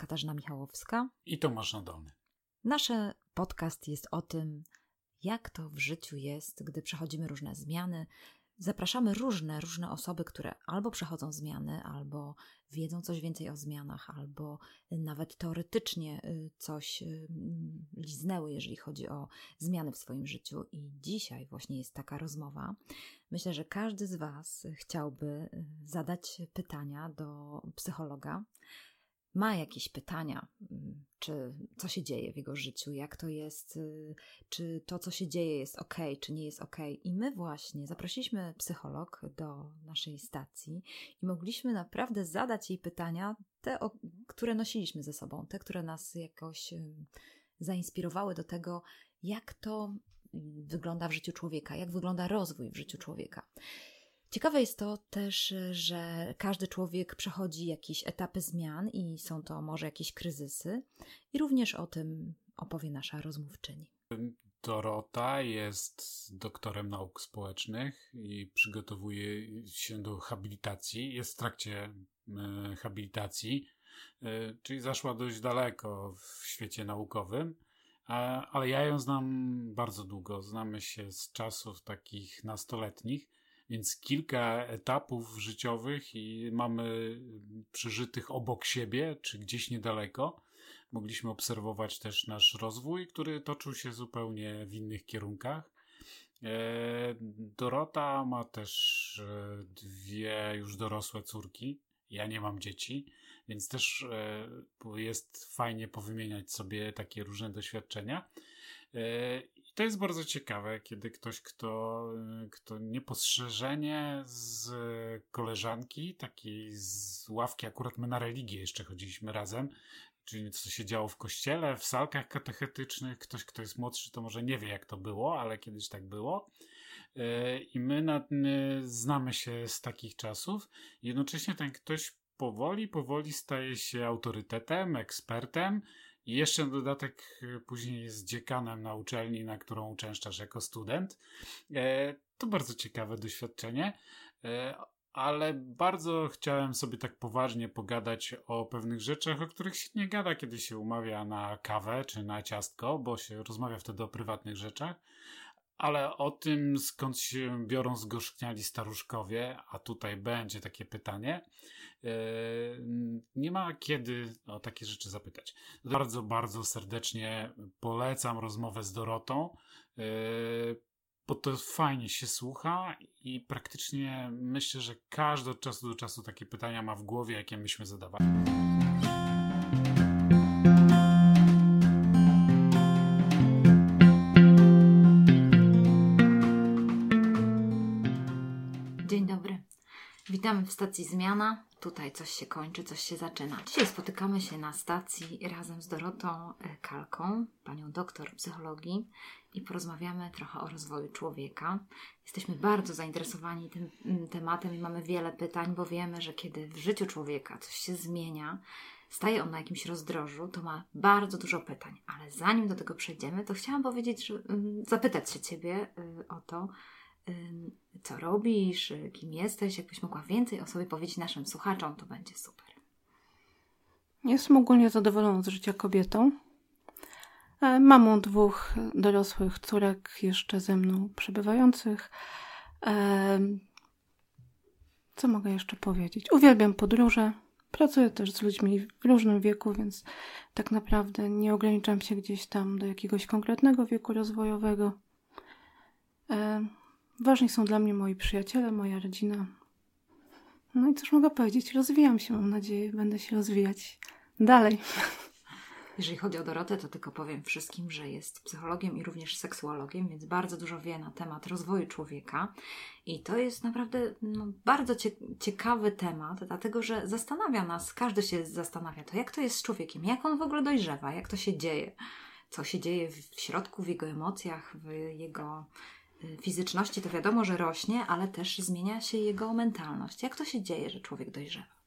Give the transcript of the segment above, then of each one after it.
Katarzyna Michałowska. I Tomasz Nadolny. Nasz podcast jest o tym, jak to w życiu jest, gdy przechodzimy różne zmiany. Zapraszamy różne, różne osoby, które albo przechodzą zmiany, albo wiedzą coś więcej o zmianach, albo nawet teoretycznie y, coś y, liznęły, jeżeli chodzi o zmiany w swoim życiu. I dzisiaj właśnie jest taka rozmowa. Myślę, że każdy z Was chciałby y, zadać pytania do psychologa ma jakieś pytania, mm, czy co się dzieje w jego życiu, jak to jest, y, czy to, co się dzieje, jest ok, czy nie jest ok. I my właśnie zaprosiliśmy psycholog do naszej stacji i mogliśmy naprawdę zadać jej pytania, te, które nosiliśmy ze sobą, te, które nas jakoś y, zainspirowały do tego, jak to wygląda w życiu człowieka, jak wygląda rozwój w życiu człowieka. Ciekawe jest to też, że każdy człowiek przechodzi jakieś etapy zmian i są to może jakieś kryzysy, i również o tym opowie nasza rozmówczyni. Dorota jest doktorem nauk społecznych i przygotowuje się do habilitacji. Jest w trakcie e, habilitacji, e, czyli zaszła dość daleko w świecie naukowym, ale ja ją znam bardzo długo. Znamy się z czasów takich nastoletnich więc kilka etapów życiowych i mamy przeżytych obok siebie, czy gdzieś niedaleko. Mogliśmy obserwować też nasz rozwój, który toczył się zupełnie w innych kierunkach. E, Dorota ma też e, dwie już dorosłe córki. Ja nie mam dzieci, więc też e, jest fajnie powymieniać sobie takie różne doświadczenia. I to jest bardzo ciekawe, kiedy ktoś, kto, kto niepostrzeżenie z koleżanki, takiej z ławki, akurat my na religię jeszcze chodziliśmy razem, czyli co się działo w kościele, w salkach katechetycznych. Ktoś, kto jest młodszy, to może nie wie, jak to było, ale kiedyś tak było. E, I my na, znamy się z takich czasów. Jednocześnie ten ktoś powoli, powoli staje się autorytetem, ekspertem, i jeszcze dodatek e, później jest dziekanem na uczelni, na którą uczęszczasz jako student. E, to bardzo ciekawe doświadczenie, e, ale bardzo chciałem sobie tak poważnie pogadać o pewnych rzeczach, o których się nie gada, kiedy się umawia na kawę czy na ciastko, bo się rozmawia wtedy o prywatnych rzeczach ale o tym, skąd się biorą zgorzkniali staruszkowie, a tutaj będzie takie pytanie, e, nie ma kiedy o takie rzeczy zapytać. Bardzo, bardzo serdecznie polecam rozmowę z Dorotą, e, bo to fajnie się słucha i praktycznie myślę, że każdy od czasu do czasu takie pytania ma w głowie, jakie myśmy zadawali. Witamy w stacji Zmiana. Tutaj coś się kończy, coś się zaczyna. Dzisiaj spotykamy się na stacji razem z Dorotą e, Kalką, panią doktor psychologii i porozmawiamy trochę o rozwoju człowieka. Jesteśmy bardzo zainteresowani tym mm, tematem i mamy wiele pytań, bo wiemy, że kiedy w życiu człowieka coś się zmienia, staje on na jakimś rozdrożu, to ma bardzo dużo pytań. Ale zanim do tego przejdziemy, to chciałam powiedzieć, że, mm, zapytać się Ciebie y, o to, co robisz, kim jesteś, jakbyś mogła więcej o sobie powiedzieć naszym słuchaczom, to będzie super. Jestem ogólnie zadowolona z życia kobietą. E, mamą dwóch dorosłych córek jeszcze ze mną przebywających. E, co mogę jeszcze powiedzieć? Uwielbiam podróże. Pracuję też z ludźmi w różnym wieku, więc tak naprawdę nie ograniczam się gdzieś tam do jakiegoś konkretnego wieku rozwojowego. Ważni są dla mnie moi przyjaciele, moja rodzina. No i cóż mogę powiedzieć? Rozwijam się, mam nadzieję, będę się rozwijać dalej. Jeżeli chodzi o Dorotę, to tylko powiem wszystkim, że jest psychologiem i również seksuologiem, więc bardzo dużo wie na temat rozwoju człowieka. I to jest naprawdę no, bardzo ciekawy temat, dlatego że zastanawia nas, każdy się zastanawia, to jak to jest z człowiekiem, jak on w ogóle dojrzewa, jak to się dzieje, co się dzieje w środku, w jego emocjach, w jego fizyczności to wiadomo, że rośnie, ale też zmienia się jego mentalność. Jak to się dzieje, że człowiek dojrzewa?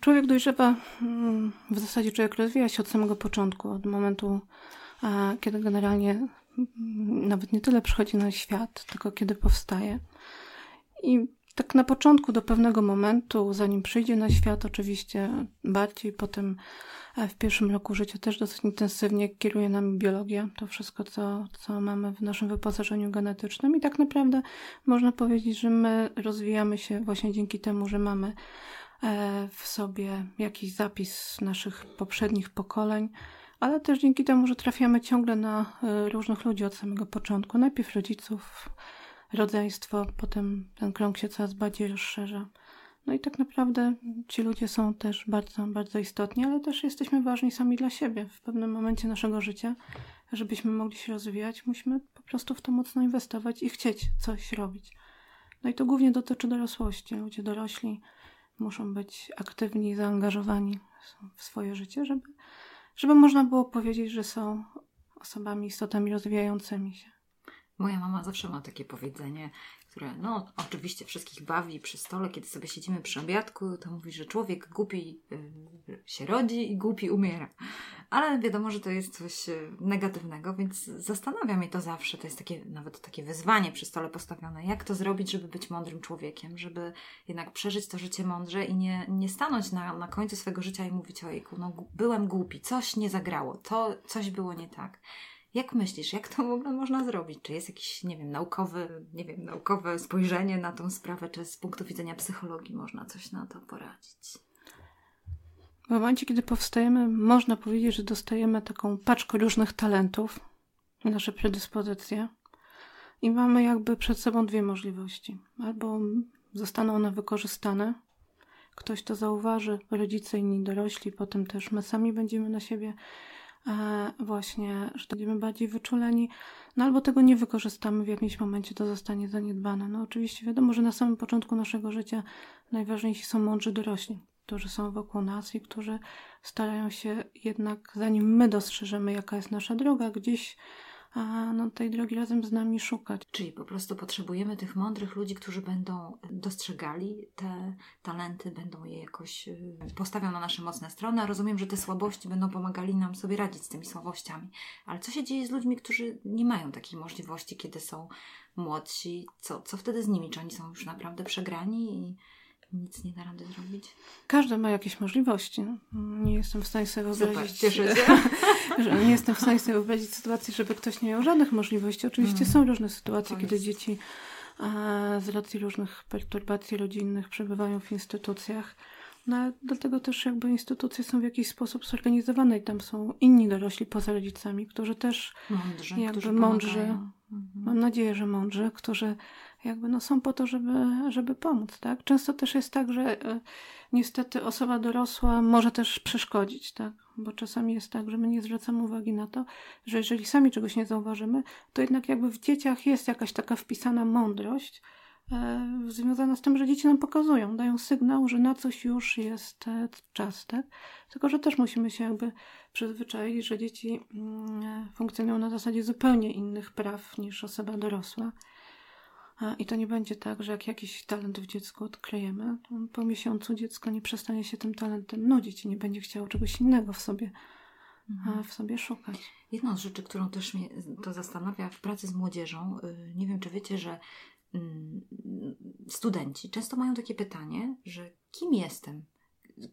Człowiek dojrzewa, mm, w zasadzie człowiek rozwija się od samego początku, od momentu, kiedy generalnie mm, nawet nie tyle przychodzi na świat, tylko kiedy powstaje. I tak na początku do pewnego momentu, zanim przyjdzie na świat, oczywiście bardziej, potem e, w pierwszym roku życia też dosyć intensywnie kieruje nami biologia, to wszystko, co, co mamy w naszym wyposażeniu genetycznym i tak naprawdę można powiedzieć, że my rozwijamy się właśnie dzięki temu, że mamy e, w sobie jakiś zapis naszych poprzednich pokoleń, ale też dzięki temu, że trafiamy ciągle na e, różnych ludzi od samego początku. Najpierw rodziców, rodzeństwo, potem ten krąg się coraz bardziej rozszerza. No i tak naprawdę ci ludzie są też bardzo, bardzo istotni, ale też jesteśmy ważni sami dla siebie. W pewnym momencie naszego życia, żebyśmy mogli się rozwijać, musimy po prostu w to mocno inwestować i chcieć coś robić. No i to głównie dotyczy dorosłości. Ludzie dorośli muszą być aktywni, zaangażowani w swoje życie, żeby, żeby można było powiedzieć, że są osobami, istotami rozwijającymi się. Moja mama zawsze ma takie powiedzenie, które no oczywiście wszystkich bawi przy stole, kiedy sobie siedzimy przy obiadku, to mówi, że człowiek głupi y, się rodzi i głupi umiera. Ale wiadomo, że to jest coś y, negatywnego, więc zastanawia mnie to zawsze. To jest takie nawet takie wyzwanie przy stole postawione. Jak to zrobić, żeby być mądrym człowiekiem, żeby jednak przeżyć to życie mądrze i nie, nie stanąć na, na końcu swojego życia i mówić ojku, no byłem głupi, coś nie zagrało, to coś było nie tak. Jak myślisz, jak to w ogóle można zrobić? Czy jest jakiś, nie wiem, naukowy, nie wiem, naukowe spojrzenie na tą sprawę, czy z punktu widzenia psychologii można coś na to poradzić? W momencie, kiedy powstajemy, można powiedzieć, że dostajemy taką paczkę różnych talentów, nasze predyspozycje i mamy jakby przed sobą dwie możliwości. Albo zostaną one wykorzystane, ktoś to zauważy, rodzice, inni dorośli, potem też my sami będziemy na siebie właśnie, że będziemy bardziej wyczuleni, no albo tego nie wykorzystamy w jakimś momencie, to zostanie zaniedbane. No oczywiście wiadomo, że na samym początku naszego życia najważniejsi są mądrzy dorośli, którzy są wokół nas i którzy starają się jednak, zanim my dostrzeżemy, jaka jest nasza droga, gdzieś a no, tej drogi razem z nami szukać. Czyli po prostu potrzebujemy tych mądrych ludzi, którzy będą dostrzegali te talenty, będą je jakoś y, postawią na nasze mocne strony, rozumiem, że te słabości będą pomagali nam sobie radzić z tymi słabościami. Ale co się dzieje z ludźmi, którzy nie mają takiej możliwości, kiedy są młodsi? Co, co wtedy z nimi? Czy oni są już naprawdę przegrani i nic nie da rady zrobić? Każdy ma jakieś możliwości. Nie jestem w stanie sobie wyobrazić. Cieszę się. że nie jestem w stanie sobie wyobrazić sytuacji, żeby ktoś nie miał żadnych możliwości. Oczywiście mm. są różne sytuacje, kiedy dzieci a, z racji różnych perturbacji rodzinnych przebywają w instytucjach. No, dlatego też jakby instytucje są w jakiś sposób zorganizowane i tam są inni dorośli poza rodzicami, którzy też mądrzy, jakby mądrzy, mhm. mam nadzieję, że mądrzy, którzy jakby no są po to, żeby, żeby pomóc, tak? Często też jest tak, że e, niestety osoba dorosła może też przeszkodzić, tak? Bo czasami jest tak, że my nie zwracamy uwagi na to, że jeżeli sami czegoś nie zauważymy, to jednak jakby w dzieciach jest jakaś taka wpisana mądrość, e, związana z tym, że dzieci nam pokazują, dają sygnał, że na coś już jest e, czas, tak? Tylko, że też musimy się jakby przyzwyczaić, że dzieci mm, funkcjonują na zasadzie zupełnie innych praw niż osoba dorosła. I to nie będzie tak, że jak jakiś talent w dziecku odkryjemy, to po miesiącu dziecko nie przestanie się tym talentem nudzić i nie będzie chciało czegoś innego w sobie, mhm. w sobie szukać. Jedną z rzeczy, którą też mnie to zastanawia w pracy z młodzieżą, y, nie wiem czy wiecie, że mm, studenci często mają takie pytanie, że kim jestem?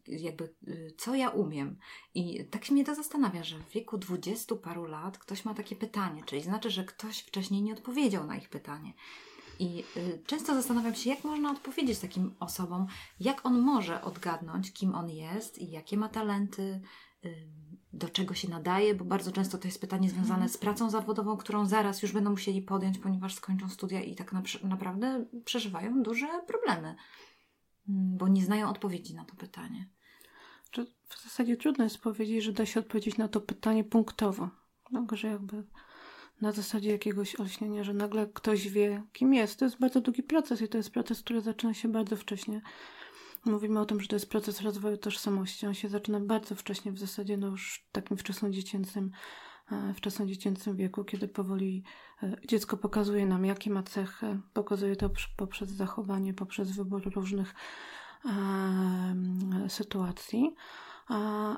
jakby y, co ja umiem. I tak się mnie to zastanawia, że w wieku dwudziestu paru lat ktoś ma takie pytanie, czyli znaczy, że ktoś wcześniej nie odpowiedział na ich pytanie. I y, często zastanawiam się, jak można odpowiedzieć takim osobom, jak on może odgadnąć, kim on jest i jakie ma talenty, y, do czego się nadaje, bo bardzo często to jest pytanie związane mhm. z pracą zawodową, którą zaraz już będą musieli podjąć, ponieważ skończą studia i tak naprawdę przeżywają duże problemy, mm, bo nie znają odpowiedzi na to pytanie. W zasadzie trudno jest powiedzieć, że da się odpowiedzieć na to pytanie punktowo. No, że jakby na zasadzie jakiegoś olśnienia, że nagle ktoś wie, kim jest. To jest bardzo długi proces i to jest proces, który zaczyna się bardzo wcześnie. Mówimy o tym, że to jest proces rozwoju tożsamości. On się zaczyna bardzo wcześnie, w zasadzie no już takim wczesnodziecięcym, e, wczesnodziecięcym wieku, kiedy powoli e, dziecko pokazuje nam, jakie ma cechy, pokazuje to poprzez zachowanie, poprzez wybór różnych sytuacji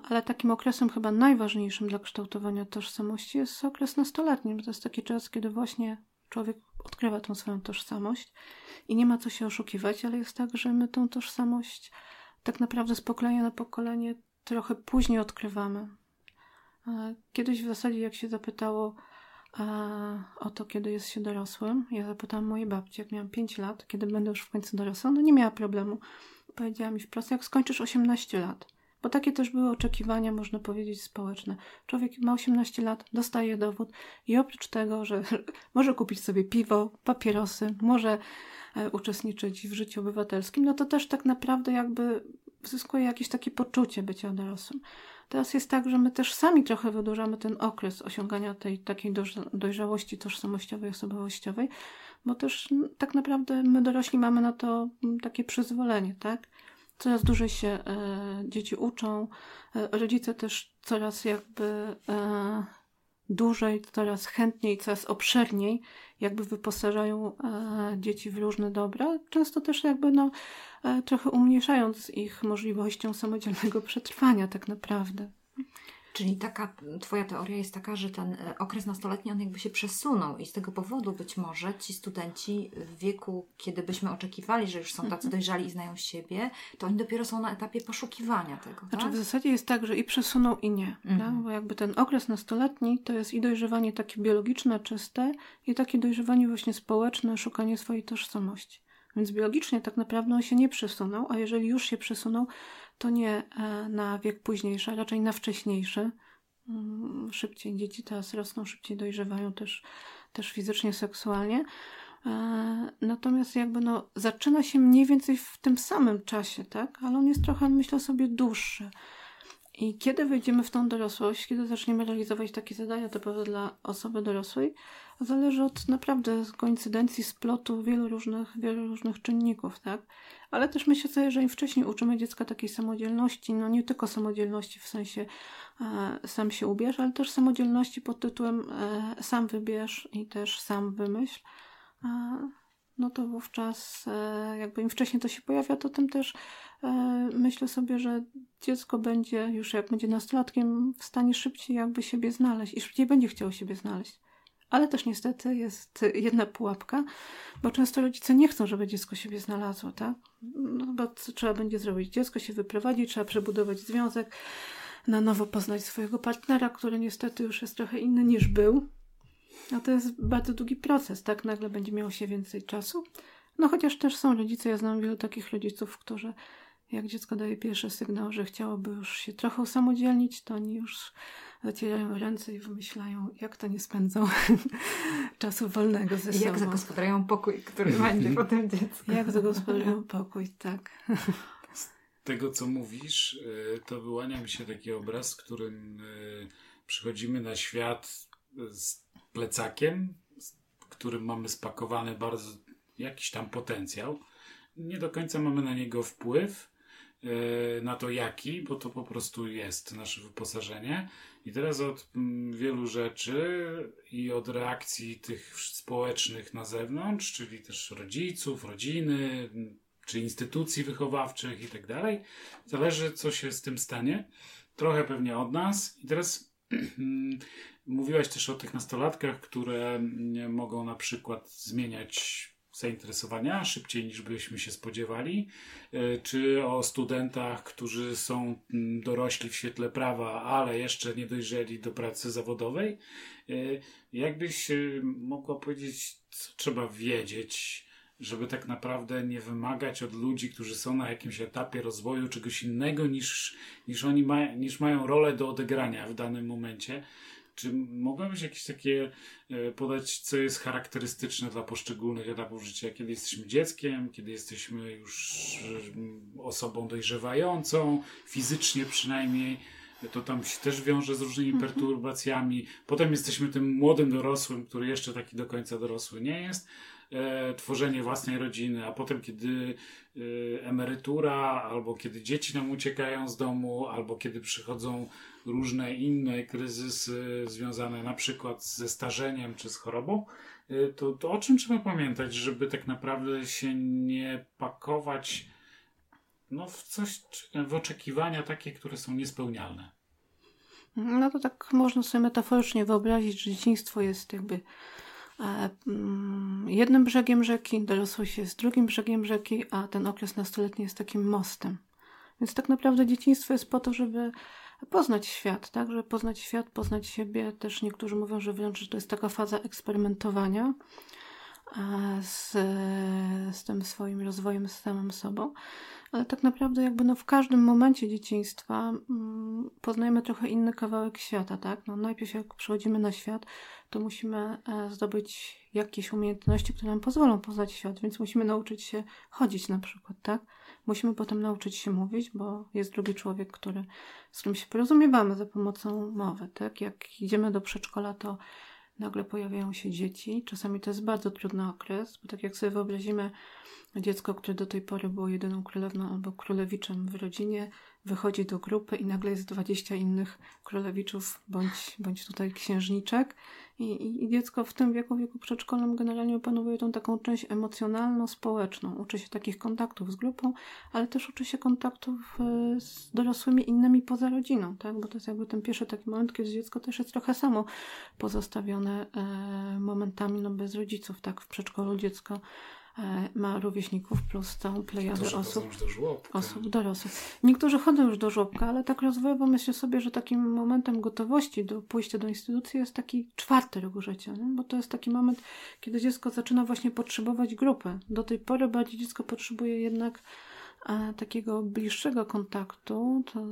ale takim okresem chyba najważniejszym dla kształtowania tożsamości jest okres nastoletni. To jest taki czas, kiedy właśnie człowiek odkrywa tą swoją tożsamość i nie ma co się oszukiwać, ale jest tak, że my tą tożsamość tak naprawdę z pokolenia na pokolenie trochę później odkrywamy. Kiedyś w zasadzie, jak się zapytało o to, kiedy jest się dorosłym, ja zapytałam mojej babci, jak miałam 5 lat, kiedy będę już w końcu dorosła, no nie miała problemu. Powiedziała mi wprost, jak skończysz 18 lat. Bo takie też były oczekiwania, można powiedzieć, społeczne. Człowiek ma 18 lat, dostaje dowód i oprócz tego, że może kupić sobie piwo, papierosy, może e, uczestniczyć w życiu obywatelskim, no to też tak naprawdę jakby zyskuje jakieś takie poczucie bycia dorosłym. Teraz jest tak, że my też sami trochę wydłużamy ten okres osiągania tej takiej dojrzałości tożsamościowej, osobowościowej, bo też tak naprawdę my dorośli mamy na to takie przyzwolenie, tak? Coraz dłużej się e, dzieci uczą, e, rodzice też coraz jakby e, dłużej, coraz chętniej, coraz obszerniej jakby wyposażają dzieci w różne dobra, często też jakby no, trochę umniejszając ich możliwością samodzielnego przetrwania tak naprawdę. Czyli taka twoja teoria jest taka, że ten e, okres nastoletni on jakby się przesunął i z tego powodu być może ci studenci w wieku, kiedy byśmy oczekiwali, że już są tacy mhm. dojrzali i znają siebie, to oni dopiero są na etapie poszukiwania tego. Znaczy tak? w zasadzie jest tak, że i przesunął i nie. Tak? Mhm. Bo jakby ten okres nastoletni to jest i dojrzewanie takie biologiczne, czyste i takie dojrzewanie właśnie społeczne, szukanie swojej tożsamości. Więc biologicznie tak naprawdę on się nie przesunął, a jeżeli już się przesunął, to nie e, na wiek późniejszy, a raczej na wcześniejszy. Mm, szybciej dzieci teraz rosną, szybciej dojrzewają też, też fizycznie, seksualnie. E, natomiast jakby no, zaczyna się mniej więcej w tym samym czasie, tak? Ale on jest trochę, myślę sobie, dłuższy. I kiedy wejdziemy w tą dorosłość, kiedy zaczniemy realizować takie zadania typowe dla osoby dorosłej, zależy od naprawdę koincydencji, splotu wielu różnych, wielu różnych czynników, tak? Ale też myślę sobie, że im wcześniej uczymy dziecka takiej samodzielności, no nie tylko samodzielności w sensie e, sam się ubierz, ale też samodzielności pod tytułem e, sam wybierz i też sam wymyśl, e, no to wówczas e, jakby im wcześniej to się pojawia, to tym też e, myślę sobie, że dziecko będzie już jak będzie nastolatkiem w stanie szybciej jakby siebie znaleźć i szybciej będzie chciało siebie znaleźć. Ale też niestety jest jedna pułapka, bo często rodzice nie chcą, żeby dziecko siebie znalazło, tak? No bo trzeba będzie zrobić? Dziecko się wyprowadzi, trzeba przebudować związek, na nowo poznać swojego partnera, który niestety już jest trochę inny niż był. A to jest bardzo długi proces, tak? Nagle będzie miało się więcej czasu. No chociaż też są rodzice, ja znam wielu takich rodziców, którzy jak dziecko daje pierwszy sygnał, że chciałoby już się trochę usamodzielnić, to oni już zacierają ręce i wymyślają, jak to nie spędzą czasu wolnego ze sobą. Jak zagospodarują pokój, który będzie po tym dziecku. Jak zagospodarują pokój, tak. Z tego, co mówisz, y, to wyłania mi się taki obraz, w którym y, przychodzimy na świat z plecakiem, w którym mamy spakowany bardzo jakiś tam potencjał. Nie do końca mamy na niego wpływ, E, na to jaki, bo to po prostu jest nasze wyposażenie. I teraz od mm, wielu rzeczy i od reakcji tych społecznych na zewnątrz, czyli też rodziców, rodziny, czy instytucji wychowawczych i tak dalej, zależy, co się z tym stanie. Trochę pewnie od nas. I teraz mówiłaś też o tych nastolatkach, które mm, mogą na przykład zmieniać zainteresowania szybciej niż byśmy się spodziewali, e, czy o studentach, którzy są mm, dorośli w świetle prawa, ale jeszcze nie dojrzeli do pracy zawodowej. E, jakbyś mogła powiedzieć, co trzeba wiedzieć, żeby tak naprawdę nie wymagać od ludzi, którzy są na jakimś etapie rozwoju czegoś innego niż, niż oni ma, niż mają rolę do odegrania w danym momencie. Czy mogłabyś jakieś takie e, podać, co jest charakterystyczne dla poszczególnych etapów życia, kiedy jesteśmy dzieckiem, kiedy jesteśmy już e, osobą dojrzewającą, fizycznie przynajmniej, to tam się też wiąże z różnymi mhm. perturbacjami. Potem jesteśmy tym młodym dorosłym, który jeszcze taki do końca dorosły nie jest. E, tworzenie własnej rodziny, a potem, kiedy e, emerytura, albo kiedy dzieci nam uciekają z domu, albo kiedy przychodzą różne inne kryzysy związane na przykład ze starzeniem czy z chorobą, e, to, to o czym trzeba pamiętać, żeby tak naprawdę się nie pakować no, w coś, w oczekiwania takie, które są niespełnialne. No to tak można sobie metaforycznie wyobrazić, że dzieciństwo jest jakby e, mm, jednym brzegiem rzeki, dorosłość jest drugim brzegiem rzeki, a ten okres nastoletni jest takim mostem. Więc tak naprawdę dzieciństwo jest po to, żeby poznać świat, tak? Poznać świat, poznać siebie. Też niektórzy mówią, że wręcz że to jest taka faza eksperymentowania z, z tym swoim rozwojem, z samym sobą. Ale tak naprawdę jakby no w każdym momencie dzieciństwa mm, poznajemy trochę inny kawałek świata, tak? No najpierw jak przychodzimy na świat, to musimy e, zdobyć jakieś umiejętności, które nam pozwolą poznać świat, więc musimy nauczyć się chodzić na przykład, tak? Musimy potem nauczyć się mówić, bo jest drugi człowiek, który, z którym się porozumiewamy za pomocą mowy, tak? Jak idziemy do przedszkola, to nagle pojawiają się dzieci. Czasami to jest bardzo trudny okres, bo tak jak sobie wyobrazimy dziecko, które do tej pory było jedyną królewną albo królewiczem w rodzinie, wychodzi do grupy i nagle jest 20 innych królewiczów bądź, bądź tutaj księżniczek I, i, dziecko w tym wieku, wieku przedszkolnym generalnie opanowuje tą taką część emocjonalno-społeczną. Uczy się takich kontaktów z grupą, ale też uczy się kontaktów e, z dorosłymi innymi poza rodziną, tak? Bo to jest jakby ten pierwszy taki moment, kiedy dziecko też jest trochę samo pozostawione e, momentami no bez rodziców, tak? W przedszkolu dziecko ma rówieśników plus całą plejadę osób, do osób dorosłych. Niektórzy chodzą już do żłobka, ale tak rozwojowo myślę sobie, że takim momentem gotowości do pójścia do instytucji jest taki czwarty rok życia, nie? bo to jest taki moment, kiedy dziecko zaczyna właśnie potrzebować grupy. Do tej pory bardziej dziecko potrzebuje jednak takiego bliższego kontaktu, to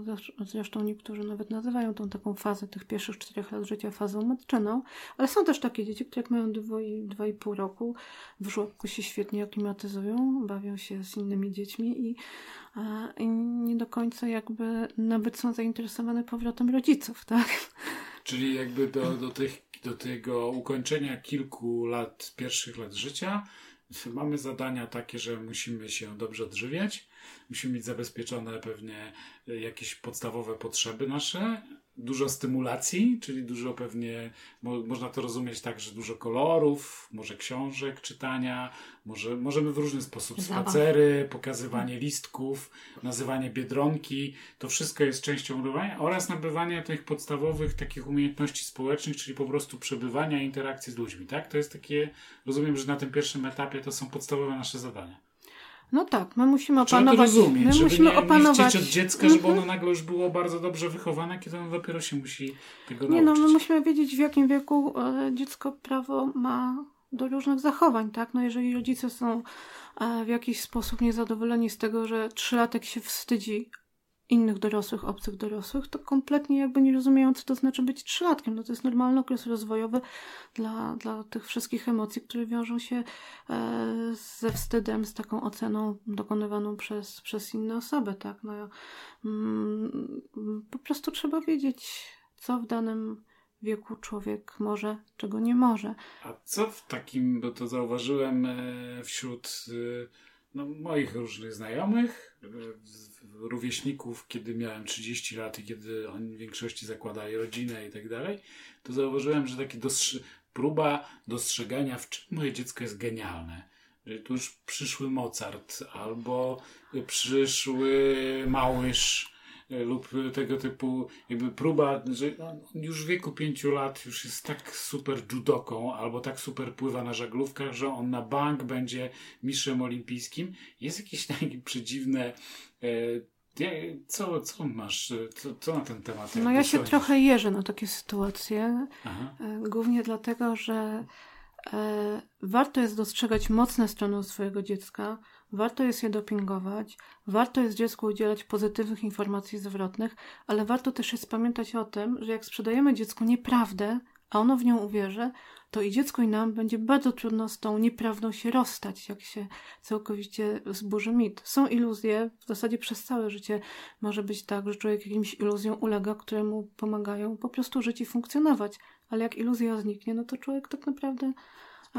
zresztą niektórzy nawet nazywają tą taką fazę tych pierwszych czterech lat życia fazą matczyną, ale są też takie dzieci, które jak mają dwa i pół roku, w żłobku się świetnie aklimatyzują, bawią się z innymi dziećmi i, i nie do końca jakby nawet są zainteresowane powrotem rodziców, tak? Czyli jakby do, do, tych, do tego ukończenia kilku lat, pierwszych lat życia mamy zadania takie, że musimy się dobrze odżywiać, musimy mieć zabezpieczone pewnie jakieś podstawowe potrzeby nasze, dużo stymulacji, czyli dużo pewnie, mo, można to rozumieć tak, że dużo kolorów, może książek, czytania, może, możemy w różny sposób spacery, pokazywanie listków, nazywanie biedronki, to wszystko jest częścią budowania oraz nabywanie tych podstawowych takich umiejętności społecznych, czyli po prostu przebywania i interakcji z ludźmi, tak? To jest takie, rozumiem, że na tym pierwszym etapie to są podstawowe nasze zadania. No tak, my musimy opanować. Trzeba to rozumieć, my żeby musimy nie, opanować. nie chcieć od dziecka, żeby ono nagle już było bardzo dobrze wychowane, kiedy ono dopiero się musi tego nie, nauczyć. no my musimy wiedzieć, w jakim wieku e, dziecko prawo ma do różnych zachowań, tak? No jeżeli rodzice są e, w jakiś sposób niezadowoleni z tego, że trzylatek się wstydzi innych dorosłych, obcych dorosłych, to kompletnie jakby nie rozumieją, co to znaczy być trzylatkiem. No to jest normalny okres rozwojowy dla, dla tych wszystkich emocji, które wiążą się e, ze wstydem, z taką oceną dokonywaną przez, przez inne osoby, tak? No, mm, po prostu trzeba wiedzieć, co w danym wieku człowiek może, czego nie może. A co w takim, bo to zauważyłem e, wśród e, no, moich różnych znajomych, rówieśników, kiedy miałem 30 lat i kiedy oni w większości zakładali rodzinę i tak dalej, to zauważyłem, że dostrze próba dostrzegania, w czym moje dziecko jest genialne. Że tu już przyszły Mozart albo przyszły Małysz lub tego typu jakby próba, że już w wieku pięciu lat już jest tak super judoką albo tak super pływa na żaglówkach, że on na bank będzie mistrzem olimpijskim. Jest jakieś takie przedziwne e, co, co masz, co, co na ten temat? No ja się trochę jeżę na takie sytuacje, Aha. E, głównie dlatego, że e, warto jest dostrzegać mocne strony swojego dziecka, Warto jest je dopingować, warto jest dziecku udzielać pozytywnych informacji zwrotnych, ale warto też jest pamiętać o tym, że jak sprzedajemy dziecku nieprawdę, a ono w nią uwierzy, to i dziecku i nam będzie bardzo trudno z tą nieprawdą się rozstać, jak się całkowicie zburzy mit. Są iluzje, w zasadzie przez całe życie może być tak, że człowiek jakimś iluzjom ulega, które mu pomagają po prostu żyć i funkcjonować, ale jak iluzja zniknie, no to człowiek tak naprawdę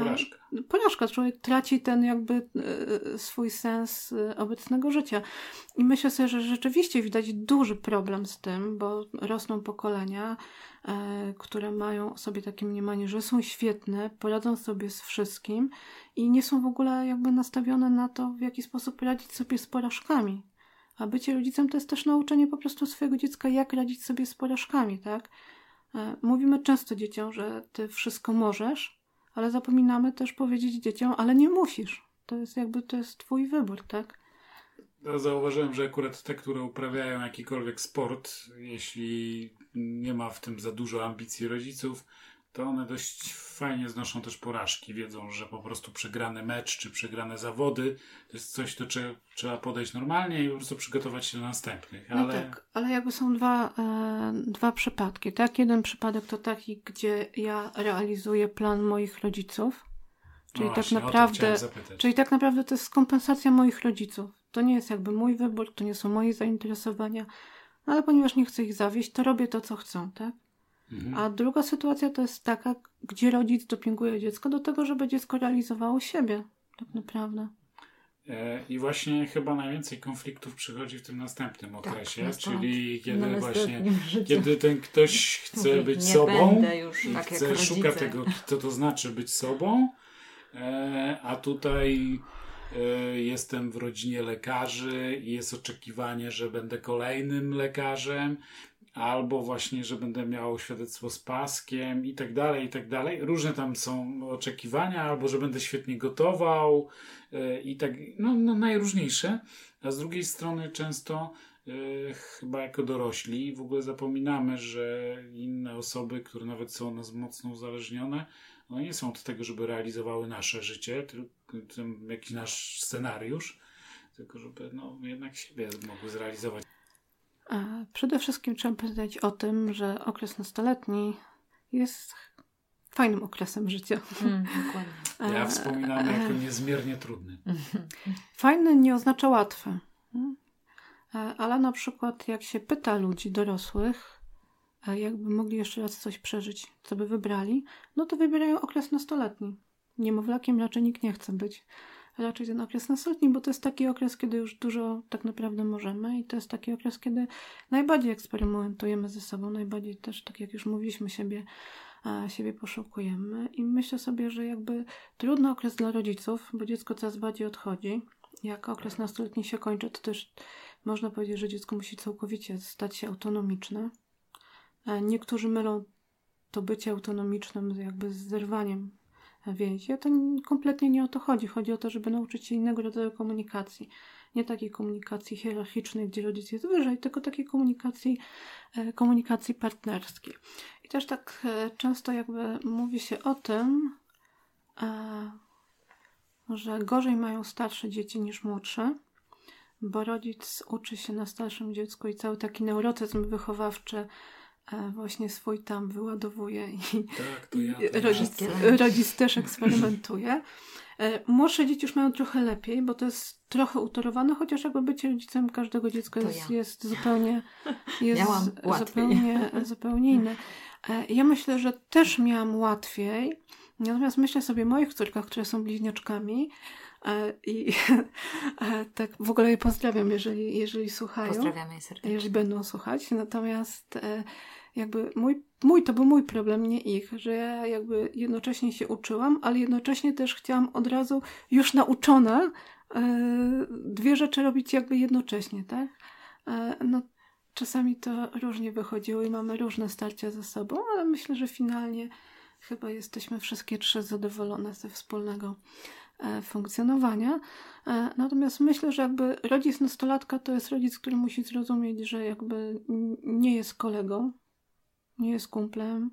Porażka. Porażka. Człowiek traci ten jakby e, swój sens e, obecnego życia. I myślę sobie, że rzeczywiście widać duży problem z tym, bo rosną pokolenia, e, które mają sobie takie mniemanie, że są świetne, poradzą sobie z wszystkim i nie są w ogóle jakby nastawione na to, w jaki sposób radzić sobie z porażkami. A bycie rodzicem to jest też nauczenie po prostu swojego dziecka, jak radzić sobie z porażkami, tak? Mówimy często dzieciom, że ty wszystko możesz, ale zapominamy też powiedzieć dzieciom, ale nie musisz. To jest jakby, to jest twój wybór, tak? Ja zauważyłem, że akurat te, które uprawiają jakikolwiek sport, jeśli nie ma w tym za dużo ambicji rodziców, to one dość fajnie znoszą też porażki. Wiedzą, że po prostu przegrany mecz czy przegrane zawody to jest coś, do czego trzeba podejść normalnie i po prostu przygotować się do następnych. No ale... No tak, ale jakby są dwa, e, dwa przypadki. Tak, jeden przypadek to taki, gdzie ja realizuję plan moich rodziców. Czyli no właśnie, tak naprawdę, czyli tak naprawdę to jest kompensacja moich rodziców. To nie jest jakby mój wybór, to nie są moje zainteresowania, ale ponieważ nie chcę ich zawieść, to robię to, co chcą, tak? Mhm. A druga sytuacja to jest taka, gdzie rodzic dopinguje dziecko do tego, żeby dziecko realizowało siebie, tak naprawdę. E, I właśnie chyba najwięcej konfliktów przychodzi w tym następnym tak, okresie, tak, czyli kiedy właśnie kiedy ten ktoś chce być nie sobą i tak chce, szuka tego, co to znaczy być sobą, e, a tutaj e, jestem w rodzinie lekarzy i jest oczekiwanie, że będę kolejnym lekarzem albo właśnie, że będę miał świadectwo z paskiem i tak dalej, i tak dalej. Różne tam są oczekiwania, albo że będę świetnie gotował yy, i tak, no, no, najróżniejsze. A z drugiej strony często yy, chyba jako dorośli w ogóle zapominamy, że inne osoby, które nawet są od nas mocno uzależnione, no nie są od tego, żeby realizowały nasze życie, tylko jakiś nasz scenariusz, tylko żeby no, jednak siebie mogły zrealizować. Przede wszystkim trzeba powiedzieć o tym, że okres nastoletni jest fajnym okresem życia. Mm, dokładnie. Ja wspominam jako niezmiernie trudny. Fajny nie oznacza łatwy. Ale na przykład jak się pyta ludzi dorosłych, jakby mogli jeszcze raz coś przeżyć, co by wybrali, no to wybierają okres nastoletni. Niemowlakiem raczej nikt nie chce być raczej ten okres nastoletni, bo to jest taki okres, kiedy już dużo tak naprawdę możemy i to jest taki okres, kiedy najbardziej eksperymentujemy ze sobą, najbardziej też, tak jak już mówiliśmy, siebie, siebie poszukujemy i myślę sobie, że jakby trudny okres dla rodziców, bo dziecko coraz bardziej odchodzi, jak okres nastoletni się kończy, to też można powiedzieć, że dziecko musi całkowicie stać się autonomiczne. Niektórzy mylą to bycie autonomicznym jakby z zerwaniem więzi. A to kompletnie nie o to chodzi. Chodzi o to, żeby nauczyć się innego rodzaju komunikacji. Nie takiej komunikacji hierarchicznej, gdzie rodzic jest wyżej, tylko takiej komunikacji, e, komunikacji partnerskiej. I też tak e, często jakby mówi się o tym, e, że gorzej mają starsze dzieci niż młodsze, bo rodzic uczy się na starszym dziecku i cały taki neurotyzm wychowawczy właśnie swój tam wyładowuje i, tak, to ja, to rodzic, rodzic też eksperymentuje. E, młodsze dzieci już mają trochę lepiej, bo to jest trochę utorowane, chociaż jakby bycie rodzicem każdego dziecka jest, ja. jest zupełnie jest zupełnie, zupełnie inne. E, ja myślę, że też miałam łatwiej, natomiast myślę sobie o moich córkach, które są bliźniaczkami, e, i tak w ogóle je pozdrawiam, jeżeli, jeżeli słuchają. Pozdrawiamy serdecznie. Jeżeli będą słuchać. Natomiast jakby mój, mój to był mój problem, nie ich, że ja jakby jednocześnie się uczyłam, ale jednocześnie też chciałam od razu już nauczona e, dwie rzeczy robić jakby jednocześnie, tak? E, no czasami to różnie wychodziło i mamy różne starcia ze sobą, ale myślę, że finalnie chyba jesteśmy wszystkie trzy zadowolone ze wspólnego e, funkcjonowania. Natomiast myślę, że jakby rodzic nastolatka to jest rodzic, który musi zrozumieć, że jakby nie jest kolegą, nie jest kumplem,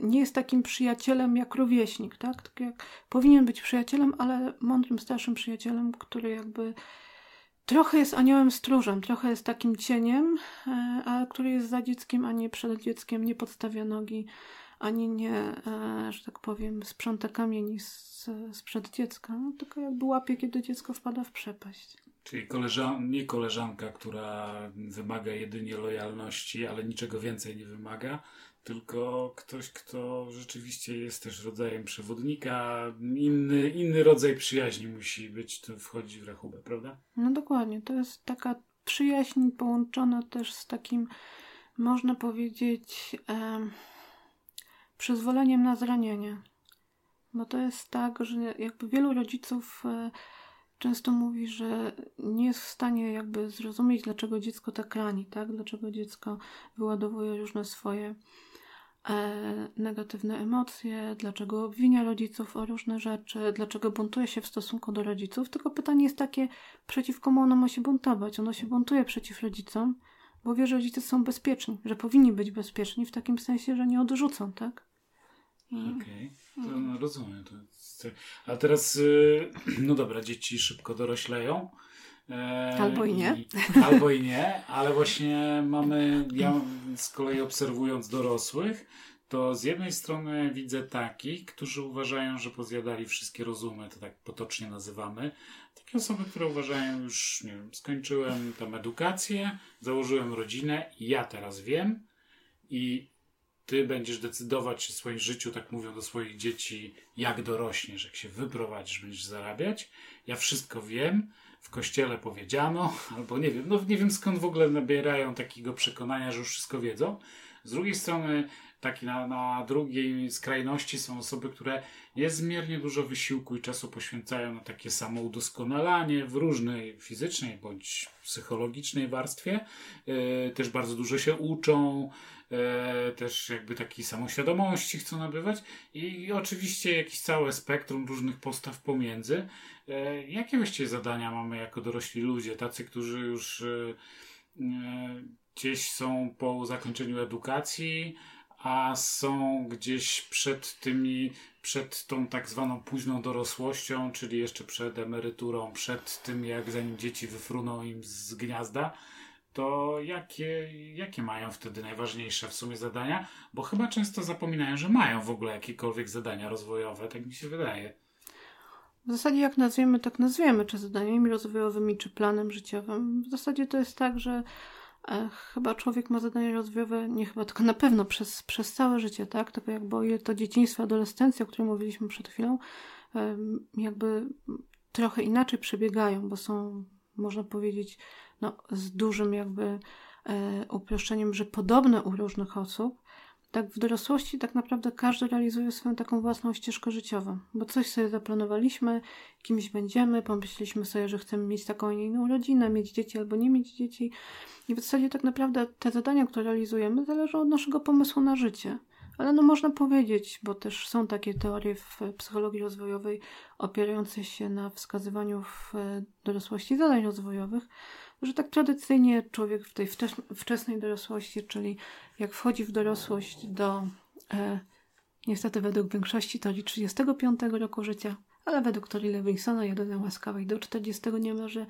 nie jest takim przyjacielem jak rówieśnik, tak? tak jak powinien być przyjacielem, ale mądrym, starszym przyjacielem, który jakby trochę jest aniołem stróżem, trochę jest takim cieniem, e, ale który jest za dzieckiem, a nie przed dzieckiem, nie podstawia nogi, ani nie, e, że tak powiem, sprząta kamieni z, sprzed dziecka, no, tylko jakby łapie, kiedy dziecko wpada w przepaść. Czyli koleżan nie koleżanka, która wymaga jedynie lojalności, ale niczego więcej nie wymaga, tylko ktoś, kto rzeczywiście jest też rodzajem przewodnika, inny, inny rodzaj przyjaźni musi być, to wchodzi w rachubę, prawda? No dokładnie, to jest taka przyjaźń połączona też z takim, można powiedzieć, e, przyzwoleniem na zranienie. Bo to jest tak, że jakby wielu rodziców e, często mówi, że nie jest w stanie jakby zrozumieć, dlaczego dziecko tak rani, tak? Dlaczego dziecko wyładowuje różne swoje e, negatywne emocje, dlaczego obwinia rodziców o różne rzeczy, dlaczego buntuje się w stosunku do rodziców. Tylko pytanie jest takie, przeciw komu ono ma się buntować? Ono się buntuje przeciw rodzicom, bo wie, że rodzice są bezpieczni, że powinni być bezpieczni w takim sensie, że nie odrzucą, tak? Okej, okay. to no, rozumiem. To jest... A teraz, y, no dobra, dzieci szybko dorośleją. E, albo i nie. I, albo i nie, ale właśnie mamy, ja z kolei obserwując dorosłych, to z jednej strony widzę takich, którzy uważają, że pozjadali wszystkie rozumy, to tak potocznie nazywamy. Takie osoby, które uważają już, nie wiem, skończyłem tam edukację, założyłem rodzinę i ja teraz wiem i ty będziesz decydować o swoim życiu, tak mówią do swoich dzieci, jak dorośniesz, jak się wyprowadzisz, będziesz zarabiać. Ja wszystko wiem, w kościele powiedziano, albo nie wiem, no nie wiem skąd w ogóle nabierają takiego przekonania, że już wszystko wiedzą. Z drugiej strony, taki na, na drugiej skrajności są osoby, które niezmiernie dużo wysiłku i czasu poświęcają na takie samoudoskonalanie w różnej fizycznej bądź psychologicznej warstwie. Yy, też bardzo dużo się uczą, E, też jakby takiej samoświadomości chcą nabywać i oczywiście jakieś całe spektrum różnych postaw pomiędzy. E, jakie właściwie zadania mamy jako dorośli ludzie, tacy, którzy już e, gdzieś są po zakończeniu edukacji, a są gdzieś przed tymi, przed tą tak zwaną późną dorosłością, czyli jeszcze przed emeryturą, przed tym, jak zanim dzieci wyfruną im z gniazda to jakie, jakie mają wtedy najważniejsze w sumie zadania? Bo chyba często zapominają, że mają w ogóle jakiekolwiek zadania rozwojowe, tak mi się wydaje. W zasadzie jak nazwiemy, tak nazwiemy, czy zadaniami rozwojowymi, czy planem życiowym. W zasadzie to jest tak, że e, chyba człowiek ma zadania rozwojowe, nie chyba, tylko na pewno przez, przez całe życie, tak? Tylko jakby to dzieciństwo, adolescencja, o której mówiliśmy przed chwilą, jakby trochę inaczej przebiegają, bo są, można powiedzieć, no, z dużym jakby e, uproszczeniem, że podobne u różnych osób, tak w dorosłości tak naprawdę każdy realizuje swoją taką własną ścieżkę życiową, bo coś sobie zaplanowaliśmy, kimś będziemy, pomyśleliśmy sobie, że chcemy mieć taką, nie inną rodzinę, mieć dzieci albo nie mieć dzieci i w zasadzie tak naprawdę te zadania, które realizujemy zależą od naszego pomysłu na życie. Ale no można powiedzieć, bo też są takie teorie w psychologii rozwojowej opierające się na wskazywaniu w dorosłości zadań rozwojowych, że tak tradycyjnie człowiek w tej wczesnej dorosłości, czyli jak wchodzi w dorosłość do, e, niestety według większości teorii 35 roku życia, ale według teorii Lewinsona, jedynej łaskawej, do 40 niemalże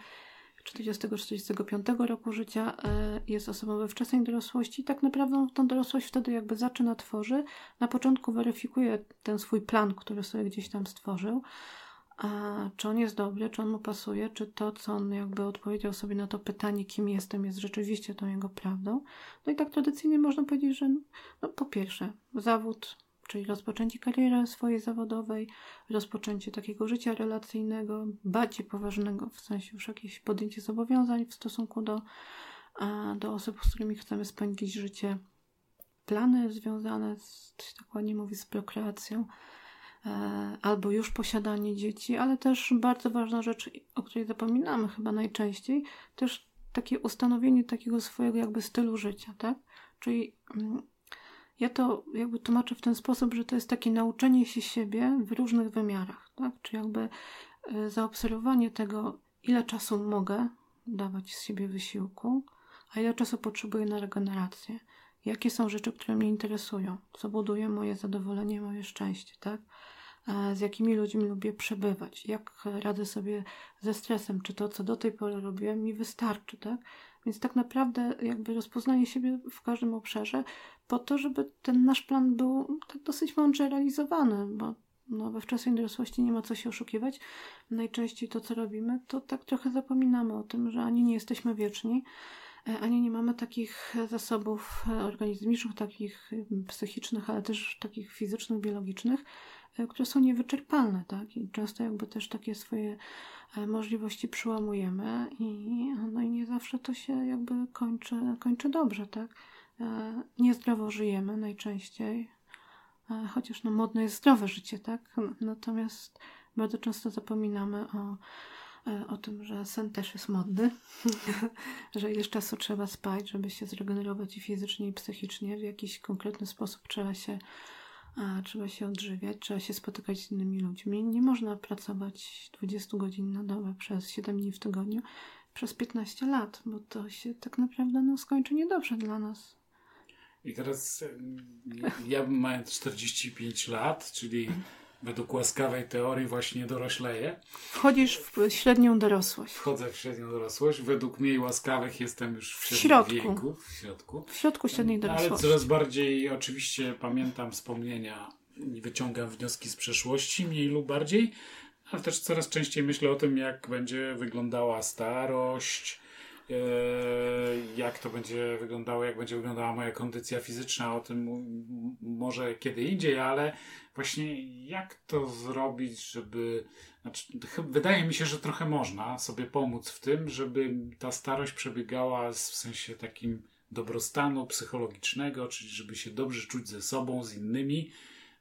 40-45 roku życia e, jest osobą we wczesnej dorosłości. Tak naprawdę tą dorosłość wtedy jakby zaczyna, tworzy. Na początku weryfikuje ten swój plan, który sobie gdzieś tam stworzył a czy on jest dobry, czy on mu pasuje, czy to, co on jakby odpowiedział sobie na to pytanie, kim jestem, jest rzeczywiście tą jego prawdą. No i tak tradycyjnie można powiedzieć, że no, po pierwsze, zawód, czyli rozpoczęcie kariery swojej zawodowej, rozpoczęcie takiego życia relacyjnego, bardziej poważnego, w sensie już jakieś podjęcie zobowiązań w stosunku do, a, do osób, z którymi chcemy spędzić życie, plany związane z, tak ładnie mówi, z prokreacją, albo już posiadanie dzieci, ale też bardzo ważna rzecz, o której zapominamy chyba najczęściej, też takie ustanowienie takiego swojego jakby stylu życia, tak? Czyli mm, ja to jakby tłumaczę w ten sposób, że to jest takie nauczenie się siebie w różnych wymiarach, tak? Czy jakby e, zaobserwowanie tego, ile czasu mogę dawać z siebie wysiłku, a ile czasu potrzebuję na regenerację. Jakie są rzeczy, które mnie interesują, co buduje moje zadowolenie, moje szczęście, tak? z jakimi ludźmi lubię przebywać, jak radzę sobie ze stresem, czy to, co do tej pory robiłem, mi wystarczy, tak? Więc tak naprawdę jakby rozpoznanie siebie w każdym obszarze po to, żeby ten nasz plan był tak dosyć mądrze realizowany, bo no, we wczesnej dorosłości nie ma co się oszukiwać. Najczęściej to, co robimy, to tak trochę zapominamy o tym, że ani nie jesteśmy wieczni, ani nie mamy takich zasobów organizmicznych, takich psychicznych, ale też takich fizycznych, biologicznych, E, które są niewyczerpalne, tak? I często jakby też takie swoje e, możliwości przyłamujemy i, no i nie zawsze to się jakby kończy, kończy dobrze, tak? E, niezdrowo żyjemy najczęściej, chociaż no modne jest zdrowe życie, tak? Natomiast bardzo często zapominamy o, e, o tym, że sen też jest modny, że ile czasu trzeba spać, żeby się zregenerować i fizycznie, i psychicznie. W jakiś konkretny sposób trzeba się, trzeba się odżywiać, trzeba się spotykać z innymi ludźmi. Nie można pracować 20 godzin na dobę przez 7 dni w tygodniu przez 15 lat, bo to się tak naprawdę no, skończy niedobrze dla nas. I teraz ja mając 45 lat, czyli według łaskawej teorii właśnie dorośleję. Wchodzisz w średnią dorosłość. Wchodzę w średnią dorosłość. Według mniej łaskawych jestem już w, w środku. Wieku, w środku. W środku średniej dorosłości. Ale coraz bardziej oczywiście pamiętam wspomnienia i wyciągam wnioski z przeszłości, mniej lub bardziej, ale też coraz częściej myślę o tym, jak będzie wyglądała starość, jak to będzie wyglądało, jak będzie wyglądała moja kondycja fizyczna, o tym może kiedy indziej, ale właśnie jak to zrobić, żeby. Znaczy, wydaje mi się, że trochę można sobie pomóc w tym, żeby ta starość przebiegała w sensie takim dobrostanu psychologicznego, czyli żeby się dobrze czuć ze sobą, z innymi,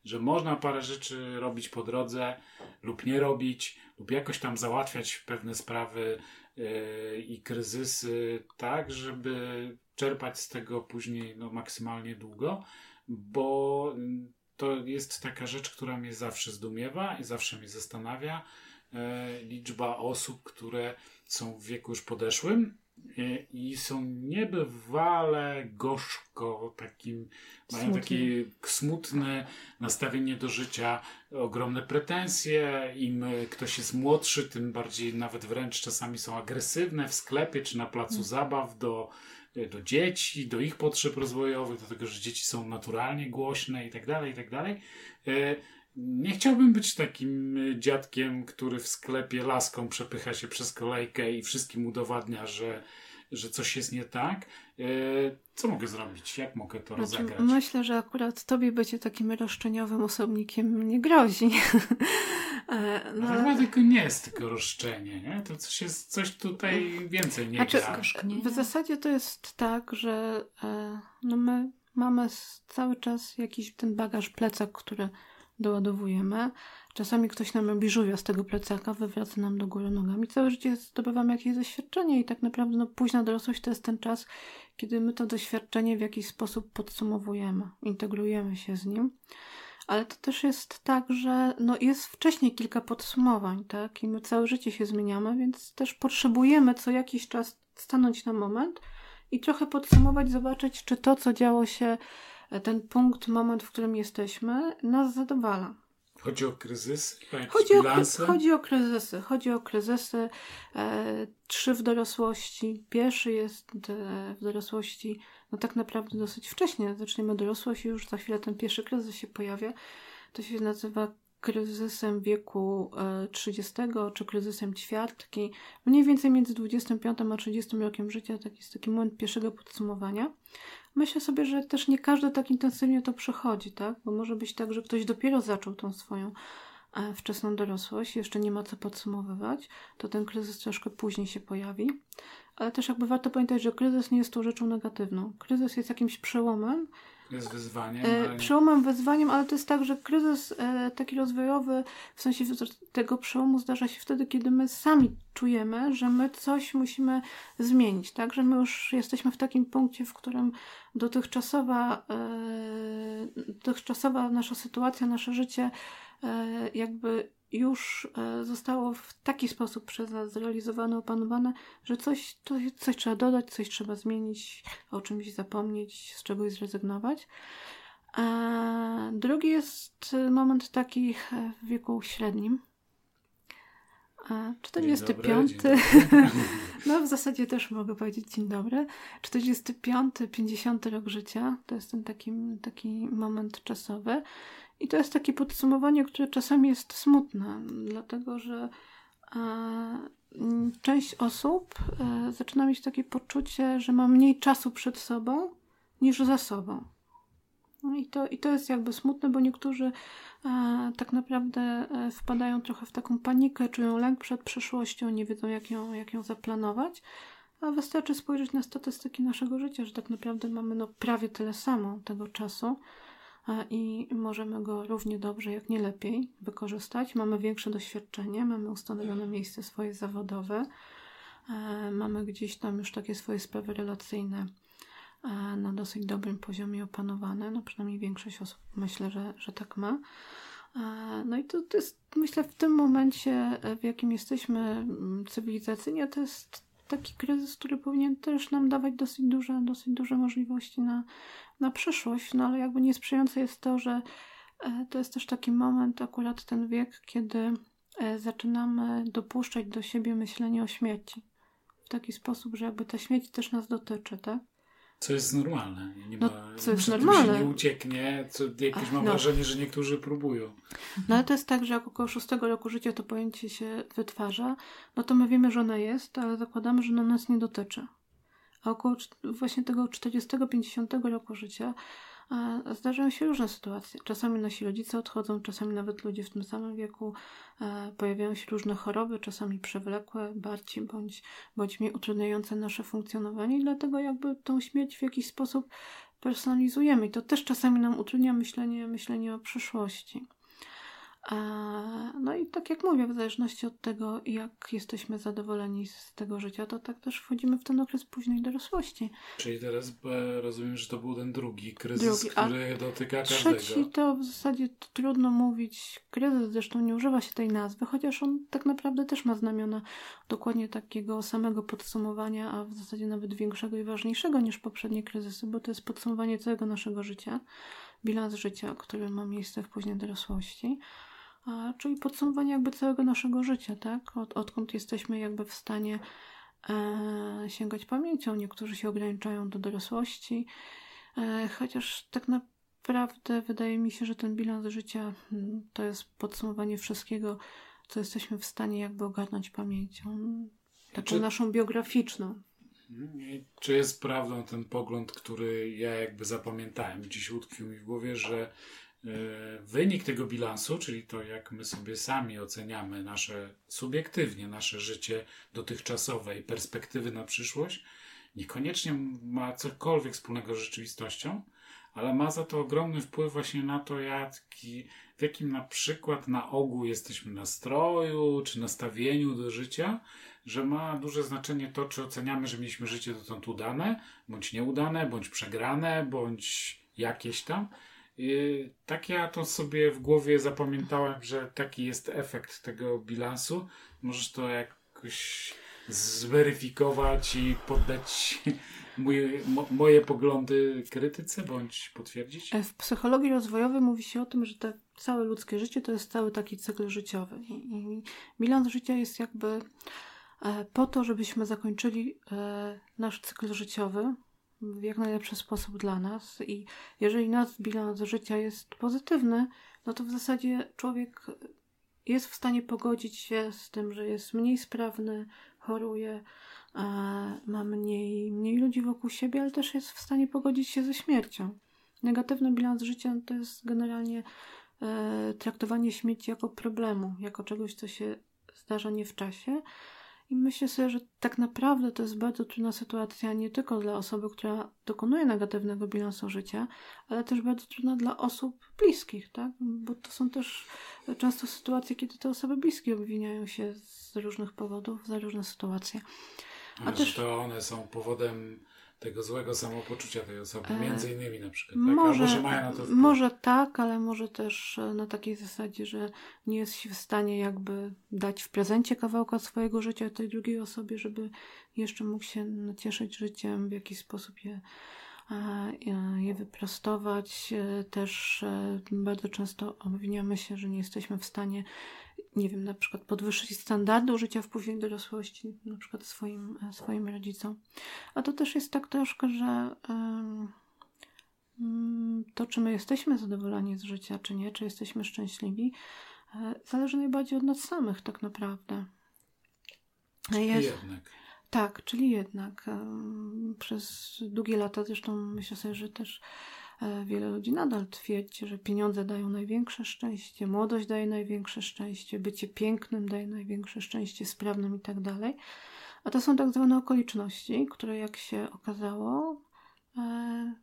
że można parę rzeczy robić po drodze lub nie robić, lub jakoś tam załatwiać pewne sprawy i kryzysy tak, żeby czerpać z tego później no, maksymalnie długo, bo to jest taka rzecz, która mnie zawsze zdumiewa i zawsze mnie zastanawia. E, liczba osób, które są w wieku już podeszłym e, i są niebywale gorzko, takim, mają takie smutne nastawienie do życia, ogromne pretensje. Im ktoś jest młodszy, tym bardziej nawet wręcz czasami są agresywne w sklepie czy na placu mm. zabaw do do dzieci, do ich potrzeb rozwojowych, do tego, że dzieci są naturalnie głośne i tak dalej, i tak dalej. E, nie chciałbym być takim dziadkiem, który w sklepie laską przepycha się przez kolejkę i wszystkim udowadnia, że, że coś jest nie tak. E, co mogę zrobić? Jak mogę to znaczy, rozegrać? Myślę, że akurat tobie będzie takim roszczeniowym osobnikiem nie grozi. E, no, ale tylko nie jest tylko roszczenie, nie? To coś jest coś tutaj więcej nie znaczy, gra. W zasadzie to jest tak, że e, no my mamy cały czas jakiś ten bagaż plecak, który doładowujemy. Czasami ktoś nam robi żółwia z tego plecaka, wywraca nam do góry nogami. Całe życie zdobywamy jakieś doświadczenie i tak naprawdę no, późna dorosłość to jest ten czas, kiedy my to doświadczenie w jakiś sposób podsumowujemy, integrujemy się z nim. Ale to też jest tak, że no jest wcześniej kilka podsumowań, tak? I my całe życie się zmieniamy, więc też potrzebujemy co jakiś czas stanąć na moment i trochę podsumować, zobaczyć, czy to, co działo się, ten punkt, moment, w którym jesteśmy, nas zadowala. Chodzi o kryzys? Chodzi o, chodzi o kryzysy. Chodzi o kryzysy. E, trzy w dorosłości. Pierwszy jest e, w dorosłości no tak naprawdę dosyć wcześnie. Zaczniemy dorosłość i już za chwilę ten pierwszy kryzys się pojawia. To się nazywa kryzysem wieku 30 e, czy kryzysem ćwiartki. Mniej więcej między 25 a 30 rokiem życia taki jest taki moment pierwszego podsumowania. Myślę sobie, że też nie każdy tak intensywnie to przechodzi, tak? Bo może być tak, że ktoś dopiero zaczął tą swoją e, wczesną dorosłość, jeszcze nie ma co podsumowywać, to ten kryzys troszkę później się pojawi. Ale też jakby warto pamiętać, że kryzys nie jest tą rzeczą negatywną. Kryzys jest jakimś przełomem. Jest wyzwaniem. E, ale... Przełomem, wyzwaniem, ale to jest tak, że kryzys e, taki rozwojowy, w sensie tego przełomu zdarza się wtedy, kiedy my sami czujemy, że my coś musimy zmienić, tak? Że my już jesteśmy w takim punkcie, w którym dotychczasowa, e, dotychczasowa nasza sytuacja, nasze życie jakby już e, zostało w taki sposób przez nas zrealizowane, opanowane, że coś, to, coś trzeba dodać, coś trzeba zmienić, o czymś zapomnieć, z czegoś zrezygnować. A drugi jest moment taki w wieku średnim. A 45. Dzień dobry, dzień dobry. no w zasadzie też mogę powiedzieć dzień dobry. 45, 50 rok życia to jest ten taki, taki moment czasowy. I to jest takie podsumowanie, które czasami jest smutne, dlatego że e, część osób e, zaczyna mieć takie poczucie, że ma mniej czasu przed sobą niż za sobą. No i, to, I to jest jakby smutne, bo niektórzy e, tak naprawdę wpadają trochę w taką panikę, czują lęk przed przyszłością, nie wiedzą jak ją, jak ją zaplanować. A wystarczy spojrzeć na statystyki naszego życia, że tak naprawdę mamy no prawie tyle samo tego czasu i możemy go równie dobrze, jak nie lepiej wykorzystać. Mamy większe doświadczenie, mamy ustanowione miejsce swoje zawodowe, e, mamy gdzieś tam już takie swoje sprawy relacyjne e, na dosyć dobrym poziomie opanowane. No przynajmniej większość osób myślę, że, że tak ma. E, no i to, to jest, myślę, w tym momencie, w jakim jesteśmy mm, cywilizacyjnie, to jest taki kryzys, który powinien też nam dawać dosyć duże, dosyć duże możliwości na, na przyszłość, no ale jakby niesprzyjające jest to, że e, to jest też taki moment, akurat ten wiek, kiedy e, zaczynamy dopuszczać do siebie myślenie o śmierci. W taki sposób, że jakby ta śmierć też nas dotyczy, tak? Co jest normalne. Nie no, ma, co jest normalne. nie ucieknie. Co, jakieś mam no. wrażenie, że niektórzy próbują. No ale to jest tak, że jak około szóstego roku życia to pojęcie się wytwarza, no to my wiemy, że ona jest, ale zakładamy, że ona nas nie dotyczy. A około właśnie tego 40-50 roku życia zdarzają się różne sytuacje. Czasami nasi rodzice odchodzą, czasami nawet ludzie w tym samym wieku. E, pojawiają się różne choroby, czasami przewlekłe, bardziej bądź, bądź mniej utrudniające nasze funkcjonowanie i dlatego jakby tą śmierć w jakiś sposób personalizujemy. I to też czasami nam utrudnia myślenie, myślenie o przyszłości. No i tak jak mówię, w zależności od tego, jak jesteśmy zadowoleni z tego życia, to tak też wchodzimy w ten okres późnej dorosłości. Czyli teraz e, rozumiem, że to był ten drugi kryzys, drugi, który dotyka trzeci każdego. Trzeci to w zasadzie to trudno mówić. Kryzys zresztą nie używa się tej nazwy, chociaż on tak naprawdę też ma znamiona dokładnie takiego samego podsumowania, a w zasadzie nawet większego i ważniejszego niż poprzednie kryzysy, bo to jest podsumowanie całego naszego życia, bilans życia, który ma miejsce w późnej dorosłości czyli podsumowanie jakby całego naszego życia, tak? Od, odkąd jesteśmy jakby w stanie e, sięgać pamięcią. Niektórzy się ograniczają do dorosłości, e, chociaż tak naprawdę wydaje mi się, że ten bilans życia hmm, to jest podsumowanie wszystkiego, co jesteśmy w stanie jakby ogarnąć pamięcią. Taką czy, naszą biograficzną. Czy jest prawdą ten pogląd, który ja jakby zapamiętałem, dziś utkwił mi w głowie, że wynik tego bilansu, czyli to, jak my sobie sami oceniamy nasze subiektywnie, nasze życie dotychczasowe i perspektywy na przyszłość, niekoniecznie ma cokolwiek wspólnego z rzeczywistością, ale ma za to ogromny wpływ właśnie na to, jaki, w jakim na przykład na ogół jesteśmy nastroju czy nastawieniu do życia, że ma duże znaczenie to, czy oceniamy, że mieliśmy życie dotąd udane, bądź nieudane, bądź przegrane, bądź jakieś tam tak ja to sobie w głowie zapamiętałem, że taki jest efekt tego bilansu. Możesz to jakoś zweryfikować i poddać moje, moje poglądy krytyce, bądź potwierdzić? W psychologii rozwojowej mówi się o tym, że te całe ludzkie życie to jest cały taki cykl życiowy. I bilans życia jest jakby e, po to, żebyśmy zakończyli e, nasz cykl życiowy, w jak najlepszy sposób dla nas. I jeżeli nasz bilans życia jest pozytywny, no to w zasadzie człowiek jest w stanie pogodzić się z tym, że jest mniej sprawny, choruje, ma mniej, mniej ludzi wokół siebie, ale też jest w stanie pogodzić się ze śmiercią. Negatywny bilans życia to jest generalnie e, traktowanie śmierci jako problemu, jako czegoś, co się zdarza nie w czasie, i myślę sobie, że tak naprawdę to jest bardzo trudna sytuacja nie tylko dla osoby, która dokonuje negatywnego bilansu życia, ale też bardzo trudna dla osób bliskich, tak? Bo to są też często sytuacje, kiedy te osoby bliskie obwiniają się z różnych powodów za różne sytuacje. A Ale też to one są powodem tego złego samopoczucia tej osoby, e, między innymi na przykład. Tak? Może, może mają na to wpływ. Może tak, ale może też e, na takiej zasadzie, że nie jest się w stanie jakby dać w prezencie kawałka swojego życia tej drugiej osobie, żeby jeszcze mógł się nacieszyć życiem, w jakiś sposób je je wyprostować. E, też bardzo często obwiniamy się, że nie jesteśmy w stanie nie wiem, na przykład podwyższyć standardu życia w później dorosłości, na przykład swoim, e, swoim rodzicom. A to też jest tak troszkę, że um, to, czy my jesteśmy zadowoleni z życia, czy nie, czy jesteśmy szczęśliwi, e, zależy najbardziej od nas samych, tak naprawdę. Czyli jest, jednak. Tak, czyli jednak. Przez długie lata, zresztą myślę sobie, że też wiele ludzi nadal twierdzi, że pieniądze dają największe szczęście, młodość daje największe szczęście, bycie pięknym daje największe szczęście, sprawnym i tak. A to są tak zwane okoliczności, które jak się okazało, e,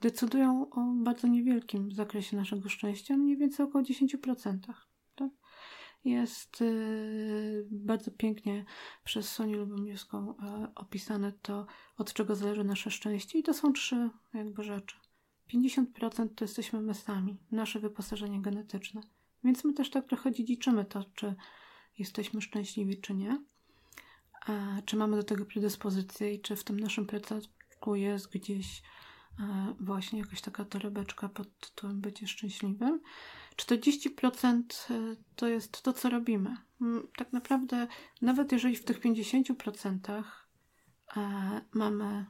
decydują o bardzo niewielkim zakresie naszego szczęścia, mniej więcej około 10%. Tak? Jest yy, bardzo pięknie przez Sonię Lubomirską opisane to, od czego zależy nasze szczęście i to są trzy jakby rzeczy. 50% to jesteśmy my sami, nasze wyposażenie genetyczne. Więc my też tak trochę dziedziczymy to, czy jesteśmy szczęśliwi, czy nie. A, czy mamy do tego predyspozycję i czy w tym naszym plecaku jest gdzieś a, właśnie jakaś taka torebeczka pod tytułem bycie szczęśliwym. 40% e, to jest to, co robimy. Tak naprawdę, nawet jeżeli w tych 50% e, mamy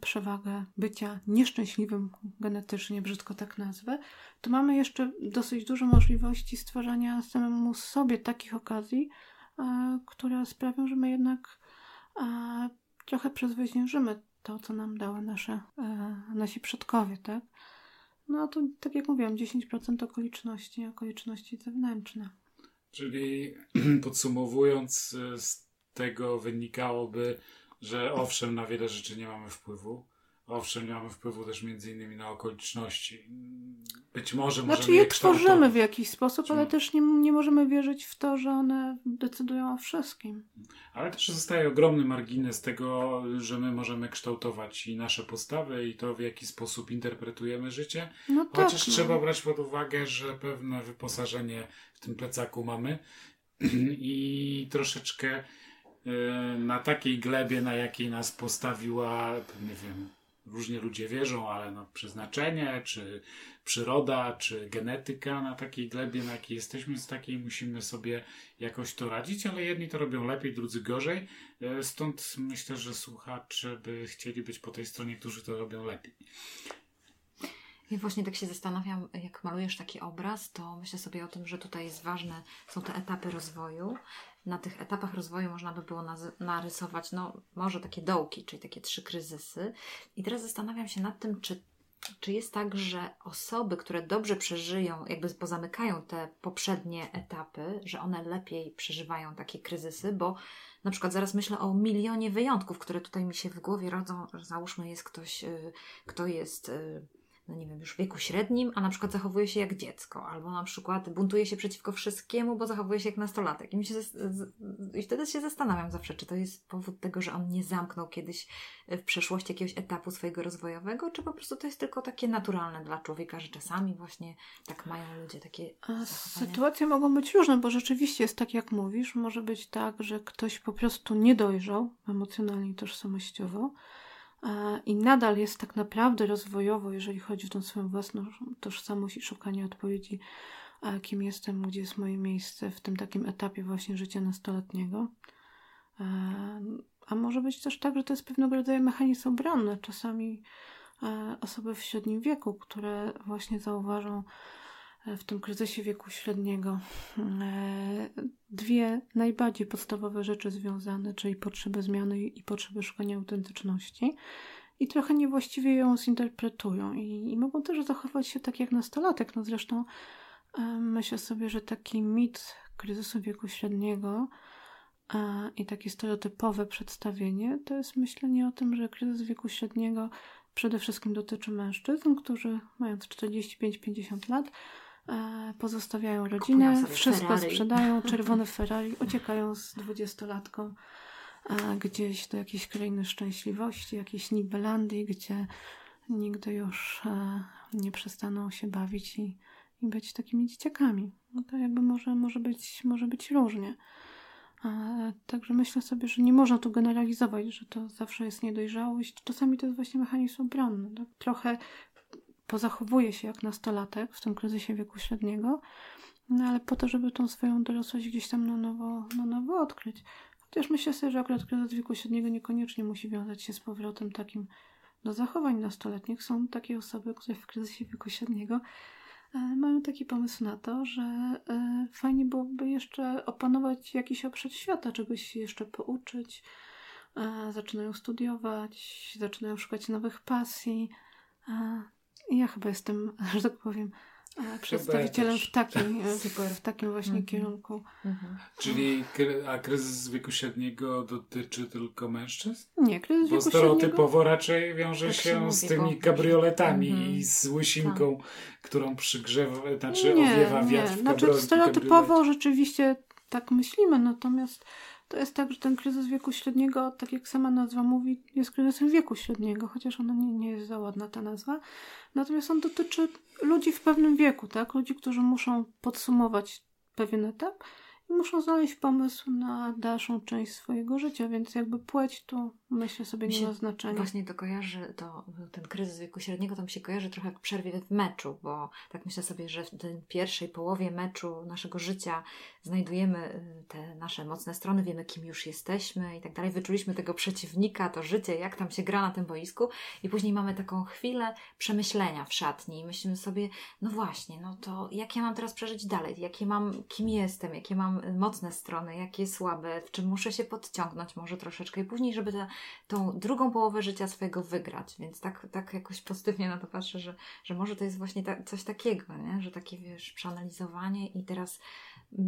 przewagę bycia nieszczęśliwym genetycznie, brzydko tak nazwę, to mamy jeszcze dosyć dużo możliwości stwarzania samemu sobie takich okazji, e, które sprawią, że my jednak e, trochę przezwyciężymy to, co nam dały nasze, e, nasi przodkowie, tak? No to, tak jak mówiłam, 10% okoliczności, okoliczności zewnętrzne. Czyli podsumowując, z tego wynikałoby, że owszem, na wiele rzeczy nie mamy wpływu. Owszem, nie mamy wpływu też między innymi na okoliczności. Być może znaczy je tworzymy w jakiś sposób, ale też nie, nie możemy wierzyć w to, że one decydują o wszystkim. Ale też zostaje ogromny margines tego, że my możemy kształtować i nasze postawy, i to w jaki sposób interpretujemy życie. No tak, Chociaż no. trzeba brać pod uwagę, że pewne wyposażenie w tym plecaku mamy i troszeczkę na takiej glebie, na jakiej nas postawiła, nie wiem, różnie ludzie wierzą, ale no, przeznaczenie, czy przyroda, czy genetyka na takiej glebie, na jakiej jesteśmy, z takiej musimy sobie jakoś to radzić, ale jedni to robią lepiej, drudzy gorzej. Y, stąd myślę, że słuchacze by chcieli być po tej stronie, którzy to robią lepiej. Ja właśnie tak się zastanawiam, jak malujesz taki obraz, to myślę sobie o tym, że tutaj jest ważne, są te etapy rozwoju na tych etapach rozwoju można by było narysować, no może takie dołki, czyli takie trzy kryzysy. I teraz zastanawiam się nad tym, czy, czy jest tak, że osoby, które dobrze przeżyją, jakby pozamykają te poprzednie etapy, że one lepiej przeżywają takie kryzysy, bo na przykład zaraz myślę o milionie wyjątków, które tutaj mi się w głowie rodzą, załóżmy jest ktoś, y, kto jest y, no nie wiem, już w wieku średnim, a na przykład zachowuje się jak dziecko, albo na przykład buntuje się przeciwko wszystkiemu, bo zachowuje się jak nastolatek. I, mi się I wtedy się zastanawiam zawsze, czy to jest powód tego, że on nie zamknął kiedyś w przeszłości jakiegoś etapu swojego rozwojowego, czy po prostu to jest tylko takie naturalne dla człowieka, że czasami właśnie tak mają ludzie takie. Sytuacje mogą być różne, bo rzeczywiście jest tak, jak mówisz. Może być tak, że ktoś po prostu nie dojrzał emocjonalnie i tożsamościowo i nadal jest tak naprawdę rozwojowo, jeżeli chodzi o tą swoją własną tożsamość i szukanie odpowiedzi, kim jestem, gdzie jest moje miejsce w tym takim etapie właśnie życia nastoletniego. A może być też tak, że to jest pewnego rodzaju mechanizm obronny. Czasami osoby w średnim wieku, które właśnie zauważą, w tym kryzysie wieku średniego e, dwie najbardziej podstawowe rzeczy związane, czyli potrzeby zmiany i potrzeby szukania autentyczności. I trochę niewłaściwie ją zinterpretują i, i mogą też zachować się tak jak nastolatek. No zresztą e, myślę sobie, że taki mit kryzysu wieku średniego e, i takie stereotypowe przedstawienie to jest myślenie o tym, że kryzys wieku średniego przede wszystkim dotyczy mężczyzn, którzy mając 45-50 lat pozostawiają rodzinę, wszystko Ferrari. sprzedają, czerwone Ferrari, uciekają z dwudziestolatką e, gdzieś do jakiejś krainy szczęśliwości, jakiejś Nibelandii, gdzie nigdy już e, nie przestaną się bawić i, i być takimi dzieciakami. No to jakby może, może, być, może być różnie. Także myślę sobie, że nie można tu generalizować, że to zawsze jest niedojrzałość. Czasami to jest właśnie mechanizm obronny. Tak? Trochę pozachowuje się jak nastolatek w tym kryzysie wieku średniego, no ale po to, żeby tą swoją dorosłość gdzieś tam na nowo, na nowo odkryć. Chociaż myślę sobie, że akurat kryzys wieku średniego niekoniecznie musi wiązać się z powrotem takim do zachowań nastoletnich. Są takie osoby, które w kryzysie wieku średniego e, mają taki pomysł na to, że e, fajnie byłoby jeszcze opanować jakiś obszar świata, czegoś się jeszcze pouczyć. E, zaczynają studiować, zaczynają szukać nowych pasji. Ja chyba jestem, że tak powiem, przedstawicielem w takim, Super. w takim właśnie mhm. kierunku. Mhm. Czyli a kryzys wieku średniego dotyczy tylko mężczyzn? Nie, kryzys Bo wieku stereotypowo średniego... raczej wiąże tak się, się z tymi kabrioletami mhm. i z łysinką, tak. którą przygrzewa, znaczy nie, owiewa wiatr nie. Znaczy stereotypowo rzeczywiście tak myślimy, natomiast to jest tak, że ten kryzys wieku średniego, tak jak sama nazwa mówi, jest kryzysem wieku średniego, chociaż ona nie, nie jest za ładna ta nazwa. Natomiast on dotyczy ludzi w pewnym wieku, tak? Ludzi, którzy muszą podsumować pewien etap i muszą znaleźć pomysł na dalszą część swojego życia, więc jakby płeć to myślę sobie nie ma znaczenia. Właśnie to kojarzy, to, ten kryzys wieku średniego to mi się kojarzy trochę jak przerwie w meczu, bo tak myślę sobie, że w tej pierwszej połowie meczu naszego życia znajdujemy y, te nasze mocne strony, wiemy kim już jesteśmy i tak dalej, wyczuliśmy tego przeciwnika, to życie, jak tam się gra na tym boisku. I później mamy taką chwilę przemyślenia w szatni i myślimy sobie, no właśnie, no to jak ja mam teraz przeżyć dalej, jakie mam, kim jestem, jakie mam y, mocne strony, jakie słabe, w czym muszę się podciągnąć może troszeczkę i później, żeby ta tą drugą połowę życia swojego wygrać. Więc tak, tak jakoś pozytywnie na to patrzę, że, że może to jest właśnie ta, coś takiego, nie? że takie wiesz, przeanalizowanie i teraz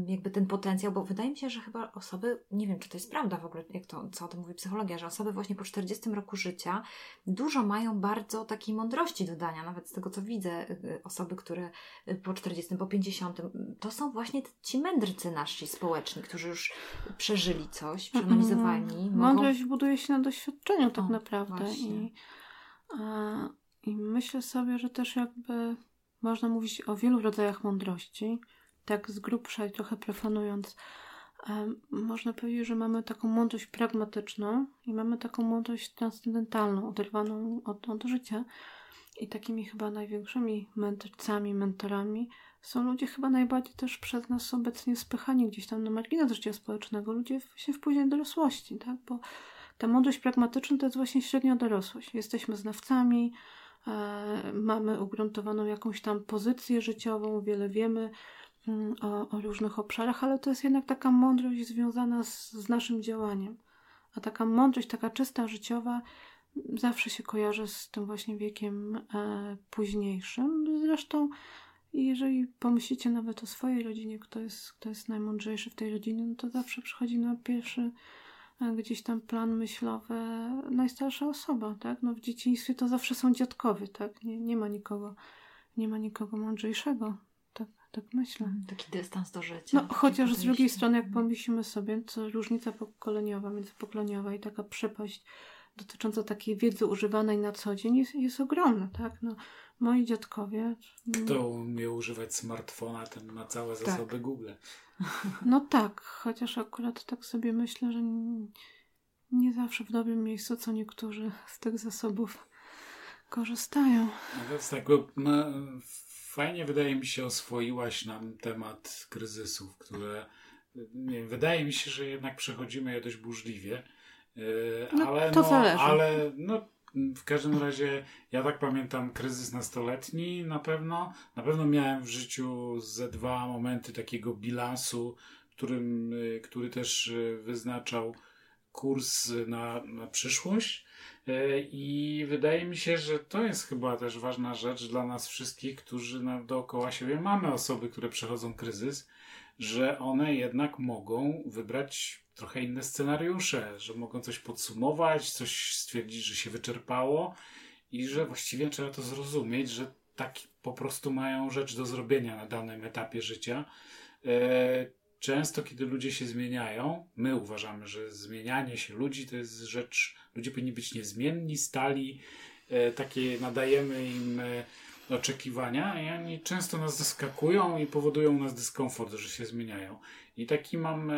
jakby ten potencjał, bo wydaje mi się, że chyba osoby, nie wiem czy to jest prawda w ogóle, jak to, co o tym mówi psychologia, że osoby właśnie po 40 roku życia dużo mają bardzo takiej mądrości dodania, nawet z tego co widzę, y, y, osoby, które y, po 40, po 50, to są właśnie ci mędrcy nasi społeczni, którzy już przeżyli coś, przeanalizowani. Mądrość mogą... buduje się na doświadczeniu tak o, naprawdę. I, a, I myślę sobie, że też jakby można mówić o wielu rodzajach mądrości, tak z grubsza i trochę profanując. można powiedzieć, że mamy taką mądrość pragmatyczną i mamy taką mądrość transcendentalną, oderwaną od, od życia. I takimi chyba największymi mędrcami, mentorami są ludzie chyba najbardziej też przez nas obecnie spychani gdzieś tam na margines życia społecznego, ludzie właśnie w później dorosłości, tak? Bo ta mądrość pragmatyczna to jest właśnie średnia dorosłość. Jesteśmy znawcami, e, mamy ugruntowaną jakąś tam pozycję życiową, wiele wiemy o, o, różnych obszarach, ale to jest jednak taka mądrość związana z, z naszym działaniem. A taka mądrość, taka czysta życiowa zawsze się kojarzy z tym właśnie wiekiem e, późniejszym. Zresztą jeżeli pomyślicie nawet o swojej rodzinie, kto jest, kto jest najmądrzejszy w tej rodzinie, no to zawsze przychodzi na pierwszy gdzieś tam plan myślowy najstarsza osoba, tak? No w dzieciństwie to zawsze są dziadkowie, tak? Nie, nie ma nikogo, nie ma nikogo mądrzejszego. Tak, myślę. Mhm, taki dystans do życia. No, chociaż z drugiej strony, jak pomyślimy sobie, co różnica pokoleniowa, międzypokoleniowa i taka przepaść dotycząca takiej wiedzy używanej na co dzień jest, jest ogromna, tak? No, moi dziadkowie... Kto umie używać smartfona, ten ma całe tak. zasoby tak. Google. No tak, chociaż akurat tak sobie myślę, że nie zawsze w dobrym miejscu, co niektórzy z tych zasobów korzystają. No więc tak, fajnie wydaje mi się oswoiłaś nam temat kryzysów, które wydaje mi się, że jednak przechodzimy je dość burzliwie. Yy, no, ale, to no, zależy. ale no, w każdym razie ja tak pamiętam kryzys nastoletni na pewno. Na pewno miałem w życiu ze dwa momenty takiego bilansu, którym, y, który też y, wyznaczał kurs na, na przyszłość. Y, I wydaje mi się, że to jest chyba też ważna rzecz dla nas wszystkich, którzy dookoła siebie mamy osoby, które przechodzą kryzys, że one jednak mogą wybrać trochę inne scenariusze, że mogą coś podsumować, coś stwierdzić, że się wyczerpało i że właściwie trzeba to zrozumieć, że tak po prostu mają rzecz do zrobienia na danym etapie życia. E, często, kiedy ludzie się zmieniają, my uważamy, że zmienianie się ludzi to jest rzecz, ludzie powinni być niezmienni, stali, e, takie nadajemy im e, oczekiwania i oni często nas zaskakują i powodują u nas dyskomfort, że się zmieniają. I taki mam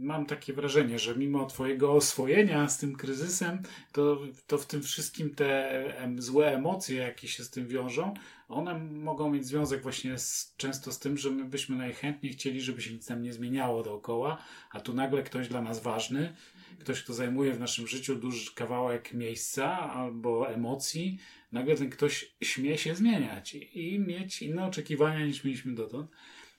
mam takie wrażenie, że mimo Twojego oswojenia z tym kryzysem, to, to w tym wszystkim te złe emocje, jakie się z tym wiążą, one mogą mieć związek właśnie z, często z tym, że my byśmy najchętniej chcieli, żeby się nic nam nie zmieniało dookoła, a tu nagle ktoś dla nas ważny, ktoś, kto zajmuje w naszym życiu duży kawałek miejsca albo emocji, nagle ten ktoś śmie się zmieniać i mieć inne oczekiwania niż mieliśmy dotąd.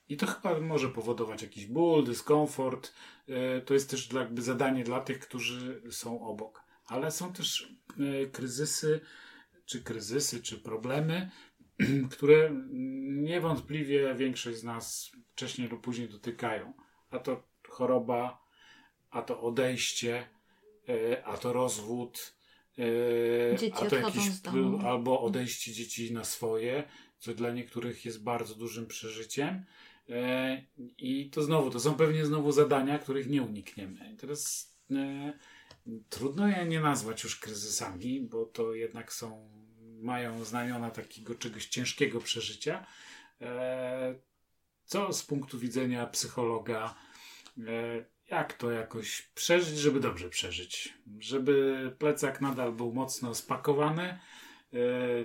I to chyba może powodować jakiś ból, dyskomfort. E, to jest też jakby zadanie dla tych, którzy są obok. Ale są też e, kryzysy, czy kryzysy, czy problemy, które niewątpliwie większość z nas wcześniej lub później dotykają. A to choroba, a to odejście, e, a to rozwód, e, Dzieci a to jakiś albo odejście dzieci na swoje, co dla niektórych jest bardzo dużym przeżyciem. E, I to znowu, to są pewnie znowu zadania, których nie unikniemy. I teraz trudno je nie nazwać już kryzysami, bo to jednak są, mają znamiona takiego czegoś ciężkiego przeżycia. E, co z punktu widzenia psychologa, e, jak to jakoś przeżyć, żeby dobrze przeżyć? Żeby plecak nadal był mocno spakowany, e,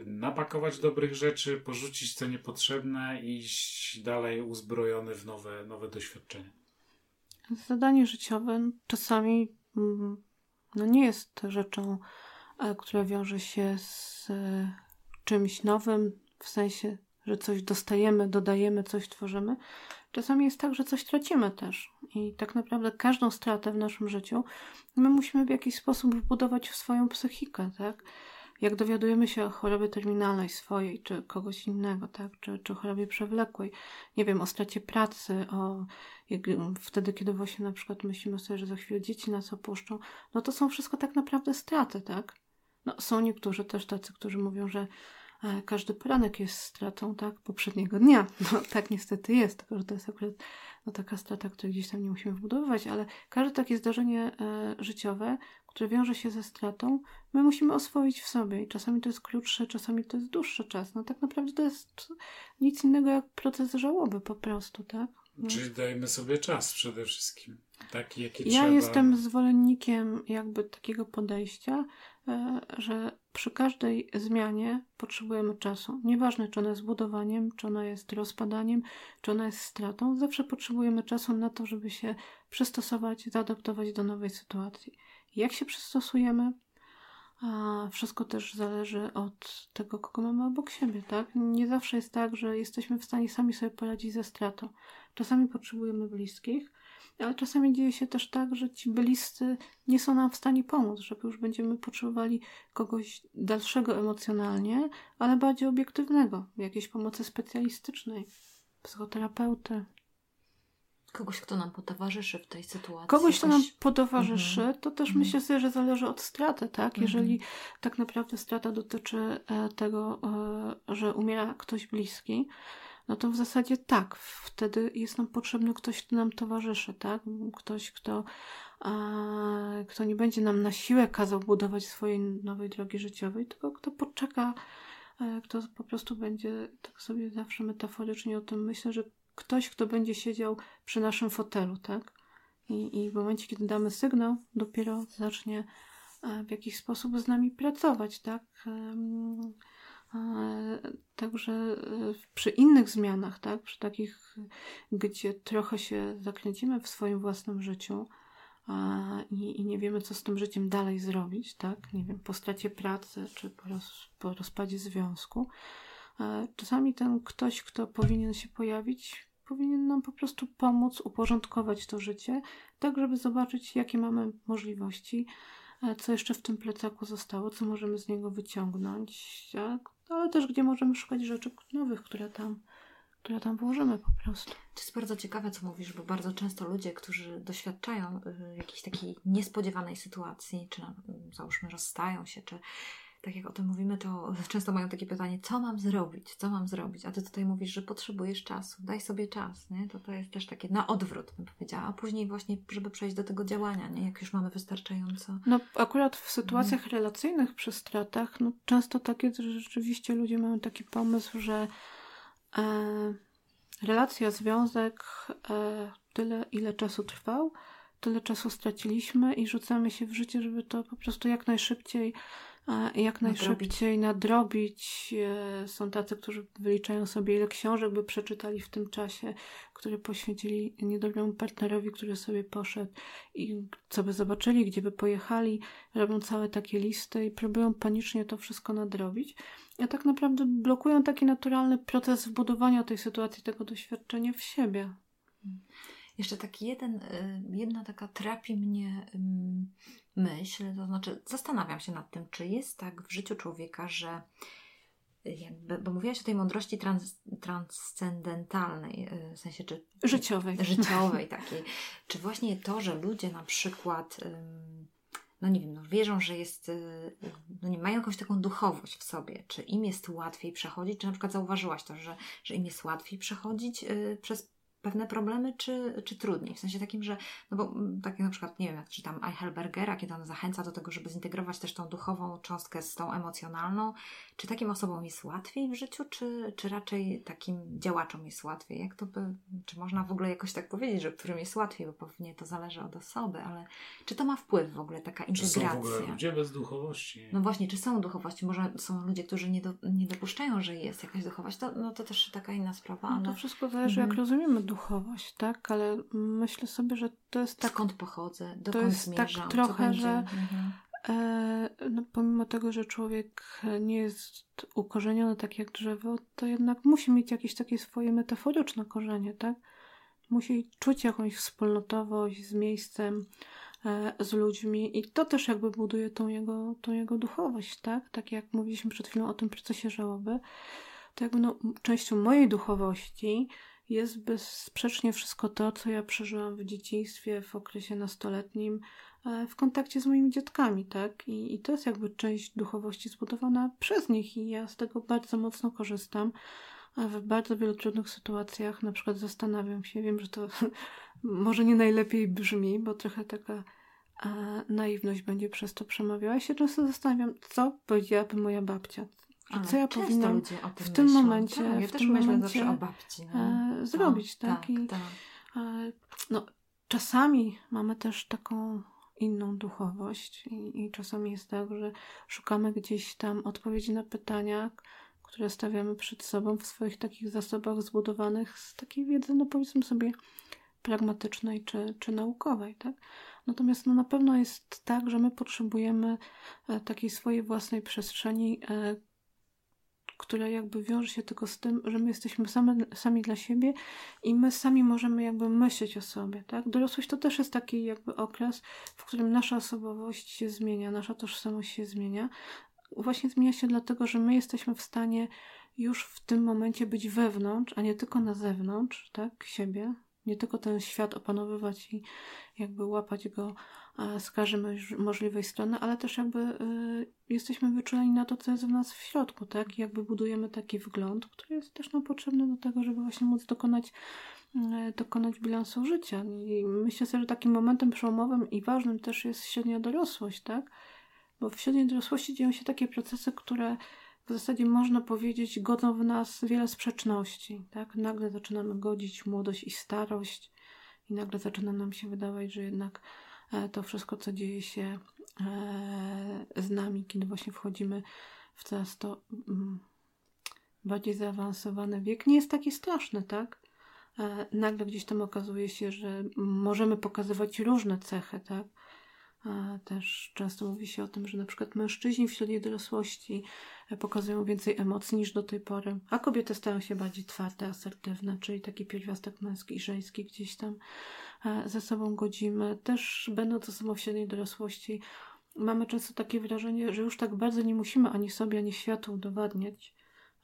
napakować dobrych rzeczy, porzucić co niepotrzebne i iść dalej uzbrojony w nowe, nowe doświadczenia. Zadanie życiowe czasami mm, no nie jest rzeczą, która wiąże się z e, czymś nowym, w sensie, że coś dostajemy, dodajemy, coś tworzymy. Czasami jest tak, że coś tracimy też. I tak naprawdę każdą stratę w naszym życiu my musimy w jakiś sposób wbudować w swoją psychikę, tak? Jak dowiadujemy się o chorobie terminalnej swojej, czy kogoś innego, tak? Czy, czy chorobie przewlekłej, nie wiem, o stracie pracy, o jak, wtedy, kiedy właśnie na przykład myślimy sobie, że za chwilę dzieci nas opuszczą, no to są wszystko tak naprawdę straty, tak? No, są niektórzy też tacy, którzy mówią, że e, każdy poranek jest stratą, tak? Poprzedniego dnia. No tak niestety jest, tylko że to jest akurat no, taka strata, której gdzieś tam nie musimy wbudowywać, ale każde takie zdarzenie e, życiowe, które wiąże się ze stratą, my musimy oswoić w sobie. I czasami to jest krótszy, czasami to jest dłuższy czas. No tak naprawdę to jest nic innego jak proces żałoby po prostu, tak? No. Czyli dajmy sobie czas przede wszystkim. Taki, jaki Ja trzeba. jestem zwolennikiem jakby takiego podejścia, że przy każdej zmianie potrzebujemy czasu. Nieważne, czy ona jest budowaniem, czy ona jest rozpadaniem, czy ona jest stratą, zawsze potrzebujemy czasu na to, żeby się przystosować, zaadaptować do nowej sytuacji. Jak się przystosujemy? A wszystko też zależy od tego, kogo mamy obok siebie, tak? Nie zawsze jest tak, że jesteśmy w stanie sami sobie poradzić ze stratą. Czasami potrzebujemy bliskich, ale czasami dzieje się też tak, że ci bliscy nie są nam w stanie pomóc, że już będziemy potrzebowali kogoś dalszego emocjonalnie, ale bardziej obiektywnego, jakiejś pomocy specjalistycznej, psychoterapeuty. Kogoś, kto nam potowarzyszy w tej sytuacji. Kogoś, kto nam potowarzyszy, Mhm. to też Mhm. myślę sobie, że zależy od straty, tak? Mhm. Jeżeli tak naprawdę strata dotyczy e, tego, e, że umiera ktoś bliski, no to w zasadzie tak, wtedy jest nam potrzebny ktoś, kto nam towarzyszy, tak? Ktoś, kto, e, kto nie będzie nam na siłę kazał budować swojej nowej drogi życiowej, tylko kto poczeka, e, kto po prostu będzie, tak sobie zawsze metaforycznie o tym myślę, że ktoś, kto będzie siedział przy naszym fotelu, tak? I, I w momencie, kiedy damy sygnał, dopiero zacznie e, w jakiś sposób z nami pracować, tak? Także e, przy innych zmianach, tak? Przy takich, gdzie trochę się zakręcimy w swoim własnym życiu i, i nie wiemy, co z tym życiem dalej zrobić, tak? Nie wiem, po stracie pracy czy po, roz, po rozpadzie związku. E, Czasami ten ktoś, kto powinien się pojawić, powinien nam po prostu pomóc uporządkować to życie, tak żeby zobaczyć, jakie mamy możliwości, e, co jeszcze w tym plecaku zostało, co możemy z niego wyciągnąć, ale też gdzie możemy szukać rzeczy nowych, które tam, które tam włożymy po prostu. To jest bardzo ciekawe, co mówisz, bo bardzo często ludzie, którzy doświadczają y, jakiejś takiej niespodziewanej sytuacji, czy na, załóżmy rozstają się, czy tak jak o tym mówimy, to często mają takie pytanie, co mam zrobić, co mam zrobić? A ty tutaj mówisz, że potrzebujesz czasu, daj sobie czas, nie? To to jest też takie na odwrót, bym powiedziała, a później właśnie, żeby przejść do tego działania, nie? Jak już mamy wystarczająco. No akurat w sytuacjach relacyjnych przy stratach, no często tak jest, że rzeczywiście ludzie mają taki pomysł, że e, relacja, związek e, tyle, ile czasu trwał, tyle czasu straciliśmy i rzucamy się w życie, żeby to po prostu jak najszybciej jak najszybciej nadrobić. E, Są tacy, którzy wyliczają sobie, ile książek by przeczytali w tym czasie, które poświęcili niedobremu partnerowi, który sobie poszedł i co by zobaczyli, gdzie by pojechali. Robią całe takie listy i próbują panicznie to wszystko nadrobić. A tak naprawdę blokują taki naturalny proces wbudowania tej sytuacji, tego doświadczenia w siebie. Jeszcze taki jeden, y, jedna taka trapi mnie myśl, to znaczy zastanawiam się nad tym, czy jest tak w życiu człowieka, że jakby, bo mówiłaś o tej mądrości trans, transcendentalnej, y, w sensie czy... Życiowej. Życiowej takiej. Czy właśnie to, że ludzie na przykład, no nie wiem, no wierzą, że jest, y, no nie mają jakąś taką duchowość w sobie, czy im jest łatwiej przechodzić, czy na przykład zauważyłaś to, że, że im jest łatwiej przechodzić przez pewne problemy, czy, czy trudniej? W sensie takim, że, no bo mm, tak jak na przykład, nie wiem, jak czytam Eichelbergera, kiedy on zachęca do tego, żeby zintegrować też tą duchową cząstkę z tą emocjonalną, czy takim osobom jest łatwiej w życiu, czy, czy raczej takim działaczom jest łatwiej? Jak to by, czy można w ogóle jakoś tak powiedzieć, że którym jest łatwiej, bo pewnie to zależy od osoby, ale czy to ma wpływ w ogóle, taka integracja? Czy są w ogóle ludzie bez duchowości? No właśnie, czy są duchowości? Może są ludzie, którzy nie, do, nie dopuszczają, że jest jakaś duchowość? To, no to też taka inna sprawa. No to wszystko zależy, mhm. jak rozumiemy duchowość, tak? Ale myślę sobie, że to jest tak... Skąd pochodzę? Dokąd to jest tak zmierzam? tak trochę, że mhm. e, no, pomimo tego, że człowiek nie jest ukorzeniony tak jak drzewo, to jednak musi mieć jakieś takie swoje metaforyczne korzenie, tak? Musi czuć jakąś wspólnotowość z miejscem, e, z ludźmi i to też jakby buduje tą jego, tą jego duchowość, tak? Tak jak mówiliśmy przed chwilą o tym procesie żałoby, to jakby no, częścią mojej duchowości jest bezsprzecznie wszystko to, co ja przeżyłam w dzieciństwie, w okresie nastoletnim, e, w kontakcie z moimi dziadkami, tak? I, I to jest jakby część duchowości zbudowana przez nich i ja z tego bardzo mocno korzystam. W bardzo wielu trudnych sytuacjach na przykład zastanawiam się, wiem, że to może nie najlepiej brzmi, bo trochę taka e, naiwność będzie przez to przemawiała. Ja się często zastanawiam, co powiedziałaby moja babcia, ale co ja powinnam w tym myślą. momencie, tak, ja w tym momencie o babci, no. e, zrobić, tak? tak? I, tak. E, no, czasami mamy też taką inną duchowość i, i czasami jest tak, że szukamy gdzieś tam odpowiedzi na pytania, które stawiamy przed sobą w swoich takich zasobach zbudowanych z takiej wiedzy, no powiedzmy sobie, pragmatycznej czy, czy naukowej, tak? Natomiast no, na pewno jest tak, że my potrzebujemy e, takiej swojej własnej przestrzeni, która jakby wiąże się tylko z tym, że my jesteśmy same, sami dla siebie i my sami możemy jakby myśleć o sobie, tak? Dorosłość to też jest taki jakby okres, w którym nasza osobowość się zmienia, nasza tożsamość się zmienia. Właśnie zmienia się dlatego, że my jesteśmy w stanie już w tym momencie być wewnątrz, a nie tylko na zewnątrz, tak? Siebie, nie tylko ten świat opanowywać i jakby łapać go z każdej możliwej strony, ale też jakby y, jesteśmy wyczuleni na to, co jest w nas w środku, tak? I jakby budujemy taki wgląd, który jest też nam potrzebny do tego, żeby właśnie móc dokonać y, dokonać bilansu życia. I myślę sobie, że takim momentem przełomowym i ważnym też jest średnia dorosłość, tak? Bo w średniej dorosłości dzieją się takie procesy, które w zasadzie można powiedzieć godzą w nas wiele sprzeczności, tak? Nagle zaczynamy godzić młodość i starość i nagle zaczyna nam się wydawać, że jednak E, to wszystko, co dzieje się e, z nami, kiedy właśnie wchodzimy w coraz to mm, bardziej zaawansowany wiek, nie jest taki straszny, tak? E, nagle gdzieś tam okazuje się, że możemy pokazywać różne cechy, tak? Też często mówi się o tym, że na przykład mężczyźni w średniej dorosłości pokazują więcej emocji niż do tej pory, a kobiety stają się bardziej twarde, asertywne, czyli taki pierwiastek męski i żeński gdzieś tam E, ze sobą godzimy. Też będąc osobą w średniej dorosłości, mamy często takie wrażenie, że już tak bardzo nie musimy ani sobie, ani światu udowadniać,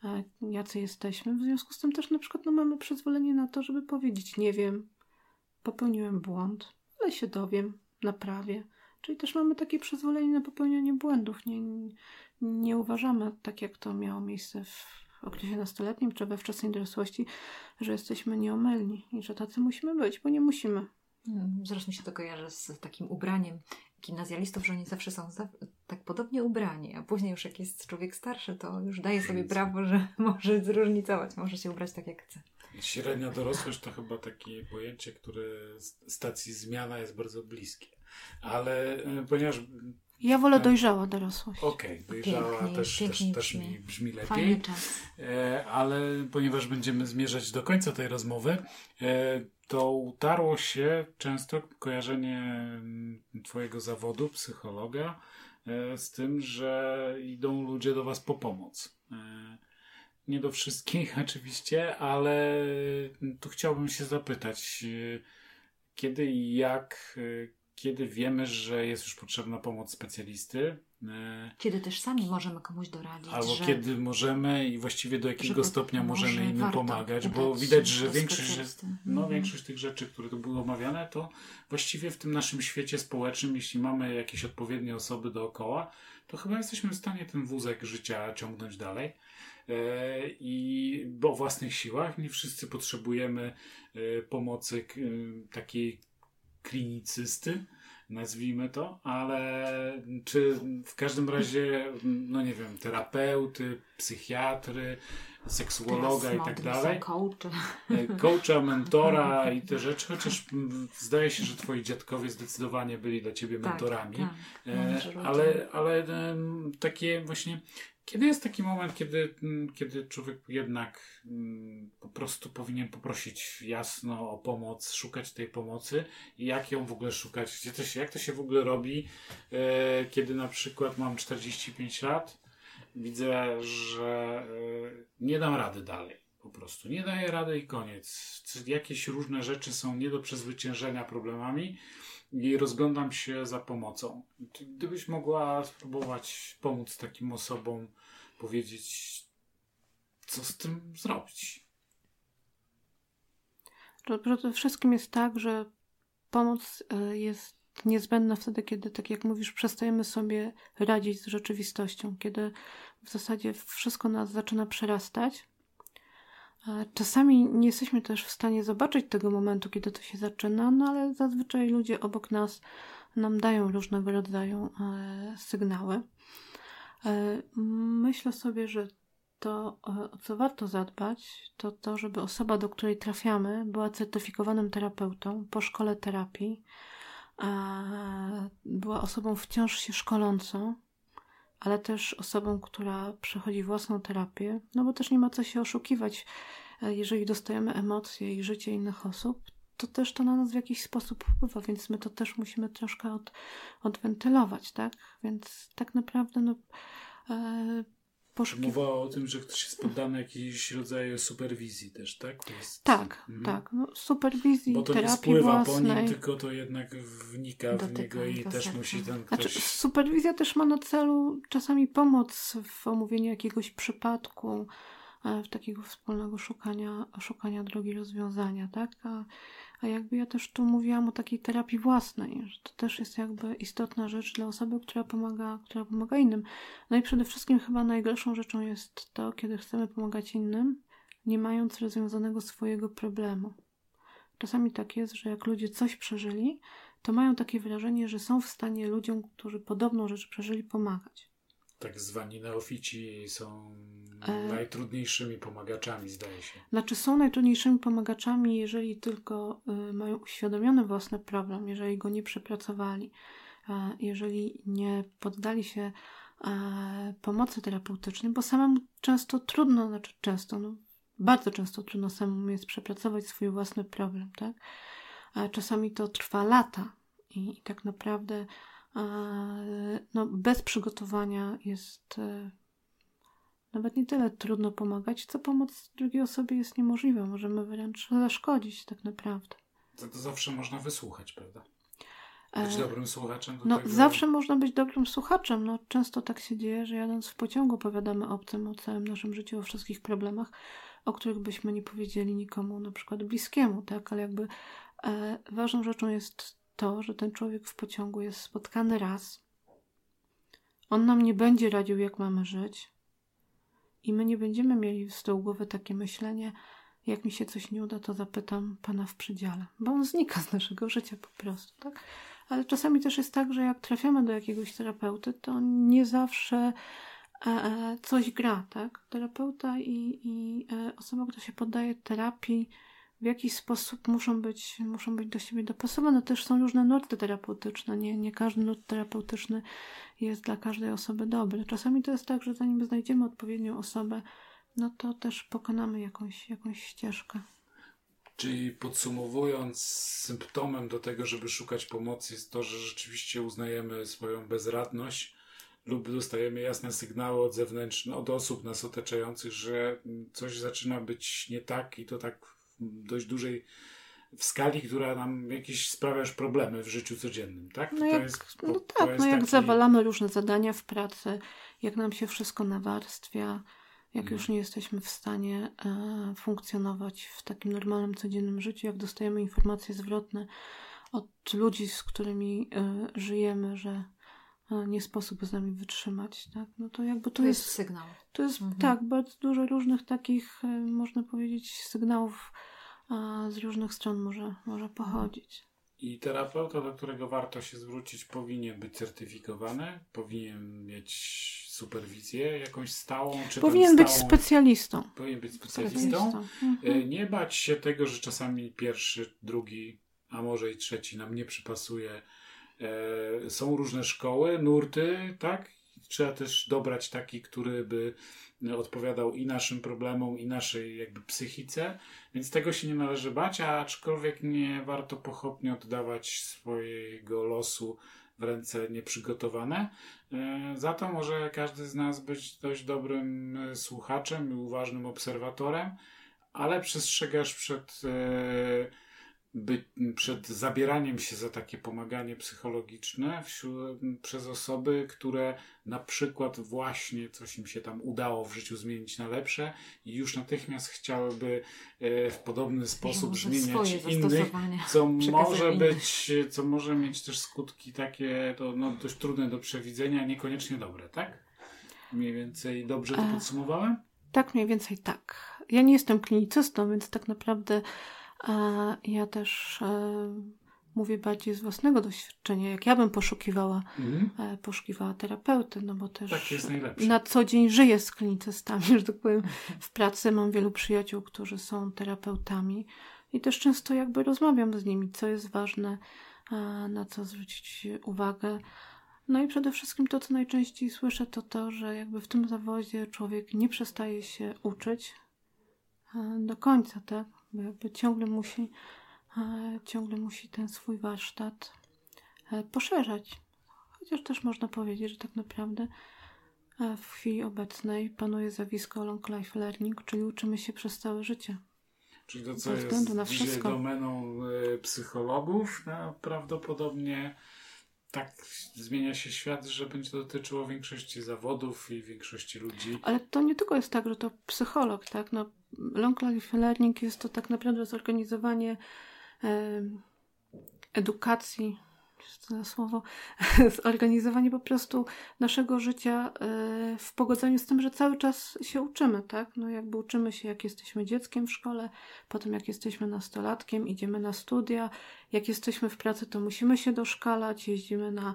e, jacy jesteśmy. W związku z tym też na przykład no, mamy przyzwolenie na to, żeby powiedzieć, nie wiem, popełniłem błąd, ale się dowiem, naprawię. Czyli też mamy takie przyzwolenie na popełnianie błędów. Nie, nie uważamy, tak jak to miało miejsce w okresie nastoletnim czy we wczesnej dorosłości, że jesteśmy nieomylni i że tacy musimy być, bo nie musimy. Hmm, zresztą mi się to kojarzy z takim ubraniem gimnazjalistów, że oni zawsze są za, tak podobnie ubrani, a później już jak jest człowiek starszy, to już daje sobie prawo, że może zróżnicować, może się ubrać tak jak chce. Średnia dorosłość to chyba takie pojęcie, które stacji zmiana jest bardzo bliskie. Ale e, ponieważ ja wolę dojrzała dorosłość. Okej, okay, dojrzała pięknie, też, pięknie też, brzmi. też mi brzmi lepiej. E, ale ponieważ będziemy zmierzać do końca tej rozmowy, e, to utarło się często kojarzenie mm, Twojego zawodu, psychologa, e, z tym, że idą ludzie do Was po pomoc. Nie do wszystkich oczywiście, ale tu chciałbym się zapytać, kiedy i jak kiedy wiemy, że jest już potrzebna pomoc specjalisty, E, kiedy też sami możemy komuś doradzić. Albo że, kiedy możemy i właściwie do jakiego stopnia możemy innym pomagać, bo widać, że większość, no, Mhm. większość tych rzeczy, które tu były omawiane, to właściwie w tym naszym świecie społecznym, jeśli mamy jakieś odpowiednie osoby dookoła, to chyba jesteśmy w stanie ten wózek życia ciągnąć dalej. E, I o własnych siłach nie wszyscy potrzebujemy e, pomocy takiej klinicysty, nazwijmy to, ale czy w każdym razie, no nie wiem, terapeuty, psychiatry, seksuologa i tak dalej, coachy. e, coacha, mentora i te rzeczy, chociaż zdaje się, że twoi dziadkowie zdecydowanie byli dla ciebie mentorami. Tak, tak. Ale, ale takie właśnie, kiedy jest taki moment, kiedy, mm, kiedy człowiek jednak mm, po prostu powinien poprosić jasno o pomoc, szukać tej pomocy i jak ją w ogóle szukać, gdzie to się, jak to się w ogóle robi, e, kiedy na przykład mam 45 lat, widzę, że e, nie dam rady dalej. Po prostu nie daję rady i koniec. Jakieś różne rzeczy są nie do przezwyciężenia problemami i rozglądam się za pomocą. Gdybyś mogła spróbować pomóc takim osobom, powiedzieć, co z tym zrobić. Przede wszystkim jest tak, że pomoc e, jest niezbędna wtedy, kiedy, tak jak mówisz, przestajemy sobie radzić z rzeczywistością, kiedy w zasadzie wszystko nas zaczyna przerastać. Czasami nie jesteśmy też w stanie zobaczyć tego momentu, kiedy to się zaczyna, no ale zazwyczaj ludzie obok nas nam dają różnego rodzaju e, sygnały. E, Myślę sobie, że to, o co warto zadbać, to to, żeby osoba, do której trafiamy, była certyfikowanym terapeutą po szkole terapii, była osobą wciąż się szkolącą, ale też osobą, która przechodzi własną terapię, no bo też nie ma co się oszukiwać. E, Jeżeli dostajemy emocje i życie innych osób, to też to na nas w jakiś sposób wpływa, więc my to też musimy troszkę od, odwentylować, tak? Więc tak naprawdę, no, poszukiwać. Mowa o tym, że ktoś jest poddany jakiegoś rodzaju superwizji też, tak? Jest, Tak, Mhm. tak. No, superwizji, Bo to nie terapii spływa po własnej. nim, tylko to jednak wnika w Dotyka niego i też serca. musi ten Znaczy, ktoś... superwizja też ma na celu czasami pomoc w omówieniu jakiegoś przypadku, e, w takiego wspólnego szukania, szukania drogi rozwiązania, tak? A, a jakby ja też tu mówiłam o takiej terapii własnej, że to też jest jakby istotna rzecz dla osoby, która pomaga, która pomaga innym. No i przede wszystkim chyba najgorszą rzeczą jest to, kiedy chcemy pomagać innym, nie mając rozwiązanego swojego problemu. Czasami tak jest, że jak ludzie coś przeżyli, to mają takie wrażenie, że są w stanie ludziom, którzy podobną rzecz przeżyli, pomagać. Tak zwani neofici są E. najtrudniejszymi pomagaczami, zdaje się. Znaczy, są najtrudniejszymi pomagaczami, jeżeli tylko y, mają uświadomiony własny problem, jeżeli go nie przepracowali, e, jeżeli nie poddali się e, pomocy terapeutycznej, bo samemu często trudno, znaczy często, no, bardzo często trudno samemu jest przepracować swój własny problem, tak? A czasami to trwa lata i, i tak naprawdę no, bez przygotowania jest e, nawet nie tyle trudno pomagać, co pomoc drugiej osobie jest niemożliwa. Możemy wręcz zaszkodzić tak naprawdę. To, to zawsze można wysłuchać, prawda? Być E, dobrym słuchaczem do No, tego... zawsze można być dobrym słuchaczem. No, często tak się dzieje, że jadąc w pociągu opowiadamy obcym o całym naszym życiu, o wszystkich problemach, o których byśmy nie powiedzieli nikomu, na przykład bliskiemu, tak? Ale jakby e, ważną rzeczą jest to, że ten człowiek w pociągu jest spotkany raz. On nam nie będzie radził, jak mamy żyć. I my nie będziemy mieli z tyłu głowy takie myślenie, jak mi się coś nie uda, to zapytam pana w przedziale. Bo on znika z naszego życia po prostu, tak? Ale czasami też jest tak, że jak trafiamy do jakiegoś terapeuty, to nie zawsze e, e, coś gra, tak? Terapeuta i, i e, osoba, która się poddaje terapii, w jakiś sposób muszą być, muszą być do siebie dopasowane. Też są różne nurty terapeutyczne. Nie, nie każdy nurt terapeutyczny jest dla każdej osoby dobry. Czasami to jest tak, że zanim znajdziemy odpowiednią osobę, no to też pokonamy jakąś, jakąś ścieżkę. Czyli podsumowując, symptomem do tego, żeby szukać pomocy jest to, że rzeczywiście uznajemy swoją bezradność lub dostajemy jasne sygnały od zewnętrznych, od osób nas otaczających, że coś zaczyna być nie tak i to tak dość dużej w skali, która nam jakieś sprawia już problemy w życiu codziennym, tak? No, jak, jest, no tak, no jak taki... zawalamy różne zadania w pracy, jak nam się wszystko nawarstwia, jak mhm. już nie jesteśmy w stanie e, funkcjonować w takim normalnym, codziennym życiu, jak dostajemy informacje zwrotne od ludzi, z którymi e, żyjemy, że nie sposób z nami wytrzymać, tak? No to jakby to, to jest, jest, sygnał. To jest mhm. tak, bardzo dużo różnych takich, e, można powiedzieć, sygnałów z różnych stron może, może pochodzić. I terapeuta, do którego warto się zwrócić, powinien być certyfikowany, powinien mieć superwizję jakąś stałą, czy Powinien stałą, być specjalistą. Powinien być specjalistą. Mhm. Nie bać się tego, że czasami pierwszy, drugi, a może i trzeci nam nie przypasuje. E, są różne szkoły, nurty, tak? Trzeba też dobrać taki, który by odpowiadał i naszym problemom, i naszej jakby psychice, więc tego się nie należy bać, aczkolwiek nie warto pochopnie oddawać swojego losu w ręce nieprzygotowane. E, za to może każdy z nas być dość dobrym słuchaczem i uważnym obserwatorem, ale przestrzegasz przed e, by, przed zabieraniem się za takie pomaganie psychologiczne wśród, przez osoby, które na przykład właśnie coś im się tam udało w życiu zmienić na lepsze i już natychmiast chciałyby e, w podobny sposób zmieniać innych, co może być, co może mieć też skutki takie to, no, dość trudne do przewidzenia, niekoniecznie dobre, tak? Mniej więcej dobrze to podsumowałem? Tak, mniej więcej tak. Ja nie jestem klinicystą, więc tak naprawdę a ja też e, mówię bardziej z własnego doświadczenia, jak ja bym poszukiwała, mhm. e, poszukiwała terapeuty, no bo też tak na co dzień żyję z klinicystami, że tak powiem. W pracy mam wielu przyjaciół, którzy są terapeutami i też często jakby rozmawiam z nimi, co jest ważne, na co zwrócić uwagę. No i przede wszystkim to, co najczęściej słyszę, to to, że jakby w tym zawodzie człowiek nie przestaje się uczyć e, do końca, tak? Bo jakby ciągle musi, e, ciągle musi ten swój warsztat e, poszerzać. Chociaż też można powiedzieć, że tak naprawdę e, w chwili obecnej panuje zjawisko long life learning, czyli uczymy się przez całe życie. Czyli to, co jest na dzisiaj domeną psychologów, prawdopodobnie tak zmienia się świat, że będzie dotyczyło większości zawodów i większości ludzi. Ale to nie tylko jest tak, że to psycholog, tak? No, long life learning jest to tak naprawdę zorganizowanie edukacji, to słowo, zorganizowanie po prostu naszego życia e, w pogodzeniu z tym, że cały czas się uczymy, tak? No jakby uczymy się, jak jesteśmy dzieckiem w szkole, potem jak jesteśmy nastolatkiem, idziemy na studia, jak jesteśmy w pracy, to musimy się doszkalać, jeździmy na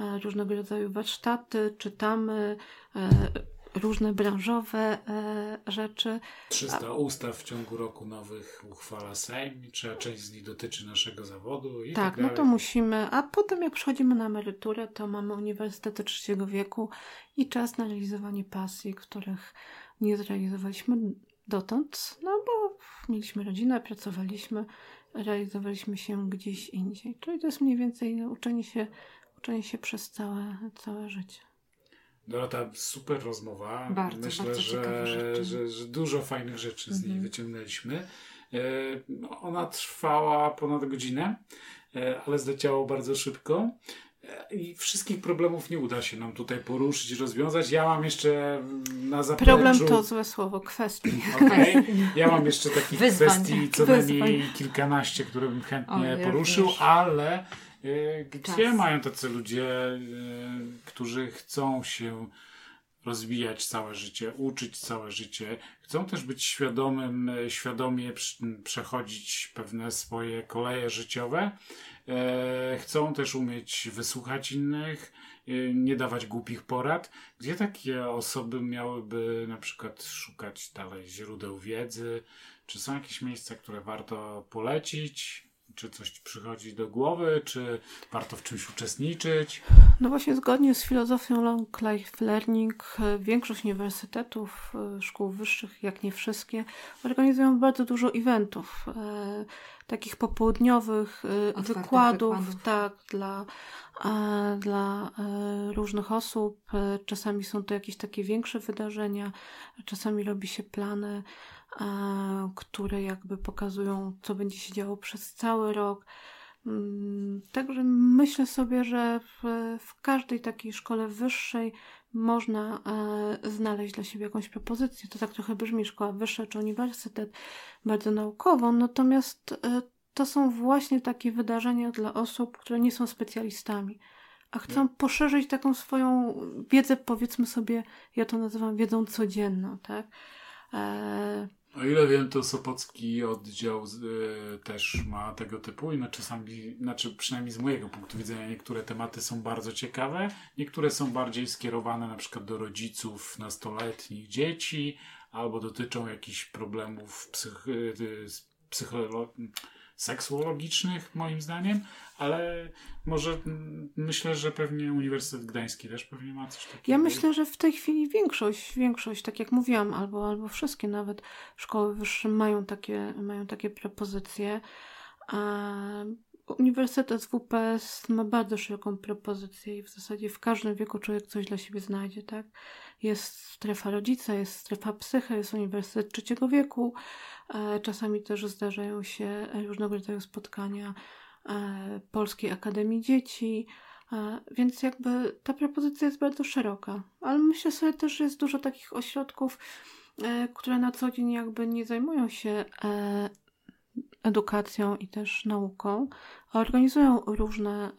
e, różnego rodzaju warsztaty, czytamy, e, różne branżowe e, rzeczy. 300 A... ustaw w ciągu roku nowych uchwala Sejm, czy część z nich dotyczy naszego zawodu i tak, tak no to musimy, a potem jak przychodzimy na emeryturę, to mamy uniwersytety trzeciego wieku i czas na realizowanie pasji, których nie zrealizowaliśmy dotąd, no bo mieliśmy rodzinę, pracowaliśmy, realizowaliśmy się gdzieś indziej. Czyli to jest mniej więcej uczenie się, uczenie się przez całe, całe życie. Dorota, super rozmowa. Bardzo, Myślę, bardzo że, że, że, dużo fajnych rzeczy z niej mhm. wyciągnęliśmy. E, ona trwała ponad godzinę, e, ale zleciało bardzo szybko. E, I wszystkich problemów nie uda się nam tutaj poruszyć, rozwiązać. Ja mam jeszcze na zapleczu... Problem to złe słowo, kwestii. Okay. Ja mam jeszcze takich Wyzwań. kwestii co najmniej kilkanaście, które bym chętnie o, poruszył, ale E, gdzie Czas. mają tacy ludzie, e, którzy chcą się rozwijać całe życie, uczyć całe życie, chcą też być świadomym, e, świadomie przechodzić pewne swoje koleje życiowe, chcą też umieć wysłuchać innych, nie dawać głupich porad. Gdzie takie osoby miałyby na przykład szukać dalej źródeł wiedzy? Czy są jakieś miejsca, które warto polecić? Czy coś przychodzi do głowy? Czy warto w czymś uczestniczyć? No właśnie zgodnie z filozofią Long Life Learning e, większość uniwersytetów, e, szkół wyższych, jak nie wszystkie, organizują bardzo dużo eventów. E, takich popołudniowych wykładów, wykładów, tak, dla, e, dla e, różnych osób. Czasami są to jakieś takie większe wydarzenia, czasami robi się plany, które jakby pokazują, co będzie się działo przez cały rok. Mm, także myślę sobie, że w, w każdej takiej szkole wyższej można e, znaleźć dla siebie jakąś propozycję. To tak trochę brzmi szkoła wyższa czy uniwersytet, bardzo naukową, natomiast e, to są właśnie takie wydarzenia dla osób, które nie są specjalistami, a chcą poszerzyć taką swoją wiedzę, powiedzmy sobie, ja to nazywam wiedzą codzienną, tak? E, o ile wiem, to Sopocki oddział y, też ma tego typu i no czasami, znaczy przynajmniej z mojego punktu widzenia, niektóre tematy są bardzo ciekawe, niektóre są bardziej skierowane na przykład do rodziców nastoletnich dzieci, albo dotyczą jakichś problemów psych, y, psychologicznych seksuologicznych, moim zdaniem, ale może myślę, że pewnie Uniwersytet Gdański też pewnie ma coś takiego. Ja myślę, że w tej chwili większość, większość, tak jak mówiłam, albo, albo wszystkie nawet szkoły wyższe mają takie, mają takie propozycje. Uniwersytet WPS ma bardzo szeroką propozycję i w zasadzie w każdym wieku człowiek coś dla siebie znajdzie, tak? Jest strefa rodzica, jest strefa psycha, jest Uniwersytet Trzeciego Wieku. E, czasami też zdarzają się różnego rodzaju spotkania e, Polskiej Akademii Dzieci, e, więc jakby ta propozycja jest bardzo szeroka. Ale myślę sobie też, że jest dużo takich ośrodków, które na co dzień jakby nie zajmują się edukacją i też nauką, organizują różne,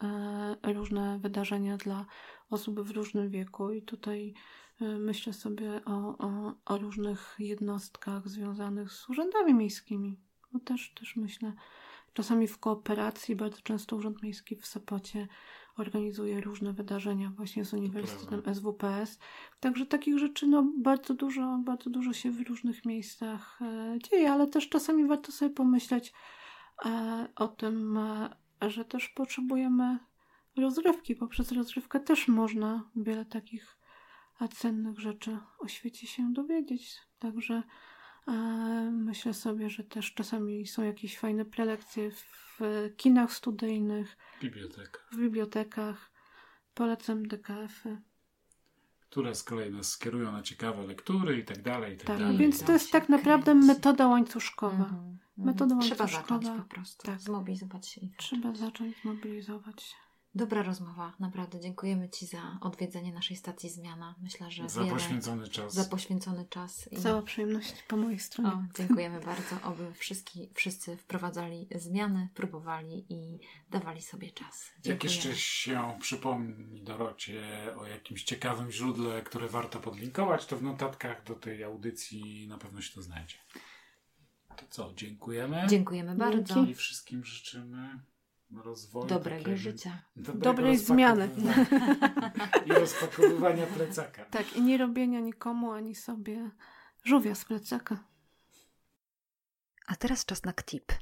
różne wydarzenia dla osób w różnym wieku i tutaj E, myślę sobie o, o, o różnych jednostkach związanych z urzędami miejskimi. Bo też, też myślę, czasami w kooperacji, bardzo często Urząd Miejski w Sopocie organizuje różne wydarzenia właśnie z Uniwersytetem SWPS. Także takich rzeczy no, bardzo, dużo, bardzo dużo się w różnych miejscach e, dzieje, ale też czasami warto sobie pomyśleć e, o tym, e, że też potrzebujemy rozrywki. Poprzez rozrywkę też można wiele takich a cennych rzeczy o świecie się dowiedzieć. Także myślę sobie, że też czasami są jakieś fajne prelekcje w kinach studyjnych, Bibliotek. w bibliotekach. Polecam DKF-y. Które z kolei nas skierują na ciekawe lektury i tak dalej, i tak, tak dalej. Więc to jest tak naprawdę metoda łańcuszkowa. Mm -hmm. Metoda Trzeba zacząć po prostu. Tak. Zmobilizować się. Trzeba zacząć zmobilizować się. Dobra rozmowa, naprawdę. Dziękujemy Ci za odwiedzenie naszej stacji Zmiana. Myślę, że za poświęcony czas. Za poświęcony czas. I... Cała przyjemność po mojej stronie. O, dziękujemy bardzo. Oby wszyscy, wszyscy wprowadzali zmiany, próbowali i dawali sobie czas. Dziękujemy. Jak jeszcze się przypomni Dorocie o jakimś ciekawym źródle, które warto podlinkować, to w notatkach do tej audycji na pewno się to znajdzie. To co, dziękujemy. Dziękujemy bardzo. I wszystkim życzymy rozwoju. Dobrego takiego, życia. Dobrego Dobrej zmiany. I rozpakowywania plecaka. Tak, i nie robienia nikomu ani sobie żółwia z plecaka. A teraz czas na KTIP.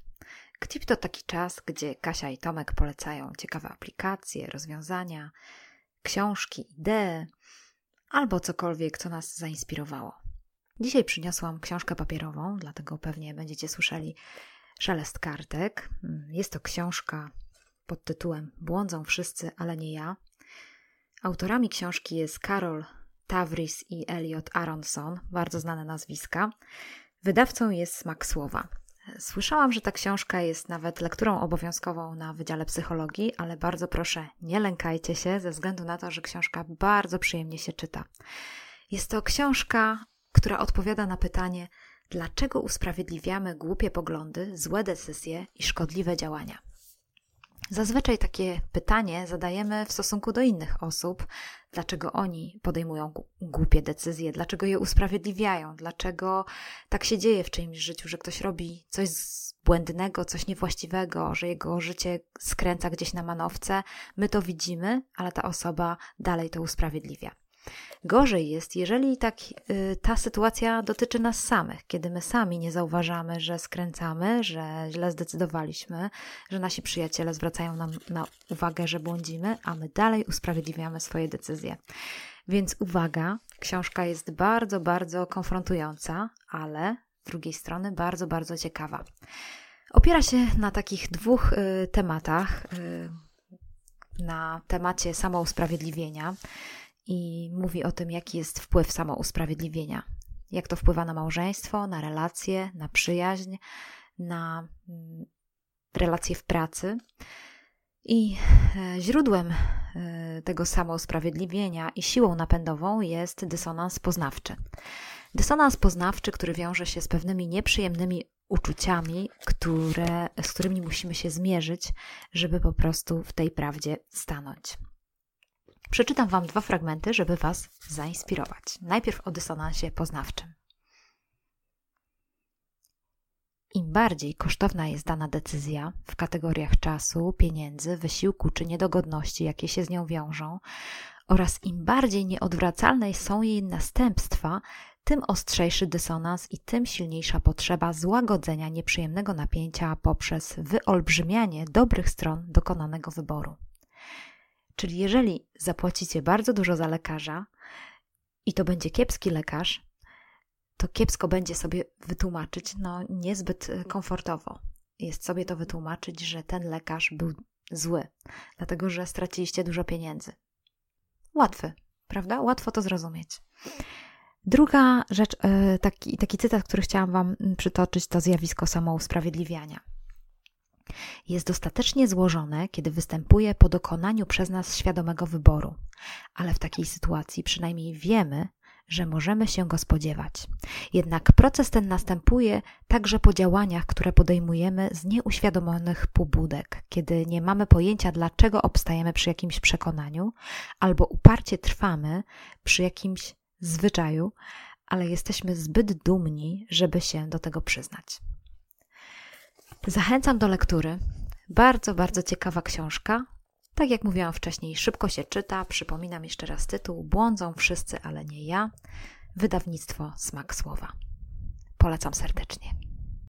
KTIP to taki czas, gdzie Kasia i Tomek polecają ciekawe aplikacje, rozwiązania, książki, idee albo cokolwiek, co nas zainspirowało. Dzisiaj przyniosłam książkę papierową, dlatego pewnie będziecie słyszeli szelest kartek. Jest to książka pod tytułem Błądzą wszyscy, ale nie ja. Autorami książki jest Karol Tavris i Elliot Aronson, bardzo znane nazwiska. Wydawcą jest Smak Słowa. Słyszałam, że ta książka jest nawet lekturą obowiązkową na Wydziale Psychologii, ale bardzo proszę, nie lękajcie się, ze względu na to, że książka bardzo przyjemnie się czyta. Jest to książka, która odpowiada na pytanie, dlaczego usprawiedliwiamy głupie poglądy, złe decyzje i szkodliwe działania. Zazwyczaj takie pytanie zadajemy w stosunku do innych osób, dlaczego oni podejmują głupie decyzje, dlaczego je usprawiedliwiają, dlaczego tak się dzieje w czyimś życiu, że ktoś robi coś błędnego, coś niewłaściwego, że jego życie skręca gdzieś na manowce. My to widzimy, ale ta osoba dalej to usprawiedliwia. Gorzej jest, jeżeli tak, y, ta sytuacja dotyczy nas samych, kiedy my sami nie zauważamy, że skręcamy, że źle zdecydowaliśmy, że nasi przyjaciele zwracają nam na uwagę, że błądzimy, a my dalej usprawiedliwiamy swoje decyzje. Więc uwaga, książka jest bardzo, bardzo konfrontująca, ale z drugiej strony bardzo, bardzo ciekawa. Opiera się na takich dwóch y, tematach. Y, na temacie samousprawiedliwienia i mówi o tym, jaki jest wpływ samousprawiedliwienia. Jak to wpływa na małżeństwo, na relacje, na przyjaźń, na mm, relacje w pracy. I e, źródłem e, tego samousprawiedliwienia i siłą napędową jest dysonans poznawczy. Dysonans poznawczy, który wiąże się z pewnymi nieprzyjemnymi uczuciami, które, z którymi musimy się zmierzyć, żeby po prostu w tej prawdzie stanąć. Przeczytam Wam dwa fragmenty, żeby Was zainspirować. Najpierw o dysonansie poznawczym. Im bardziej kosztowna jest dana decyzja w kategoriach czasu, pieniędzy, wysiłku czy niedogodności, jakie się z nią wiążą, oraz im bardziej nieodwracalne są jej następstwa, tym ostrzejszy dysonans i tym silniejsza potrzeba złagodzenia nieprzyjemnego napięcia poprzez wyolbrzymianie dobrych stron dokonanego wyboru. Czyli jeżeli zapłacicie bardzo dużo za lekarza i to będzie kiepski lekarz, to kiepsko będzie sobie wytłumaczyć, no niezbyt e, komfortowo jest sobie to wytłumaczyć, że ten lekarz był zły, dlatego że straciliście dużo pieniędzy. Łatwy, prawda? Łatwo to zrozumieć. Druga rzecz, e, taki, taki cytat, który chciałam Wam przytoczyć, to zjawisko samousprawiedliwiania. Jest dostatecznie złożone, kiedy występuje po dokonaniu przez nas świadomego wyboru, ale w takiej sytuacji przynajmniej wiemy, że możemy się go spodziewać. Jednak proces ten następuje także po działaniach, które podejmujemy z nieuświadomionych pobudek, kiedy nie mamy pojęcia, dlaczego obstajemy przy jakimś przekonaniu, albo uparcie trwamy przy jakimś zwyczaju, ale jesteśmy zbyt dumni, żeby się do tego przyznać. Zachęcam do lektury. Bardzo, bardzo ciekawa książka. Tak jak mówiłam wcześniej, szybko się czyta. Przypominam jeszcze raz tytuł: Błądzą wszyscy, ale nie ja. Wydawnictwo Smak Słowa. Polecam serdecznie.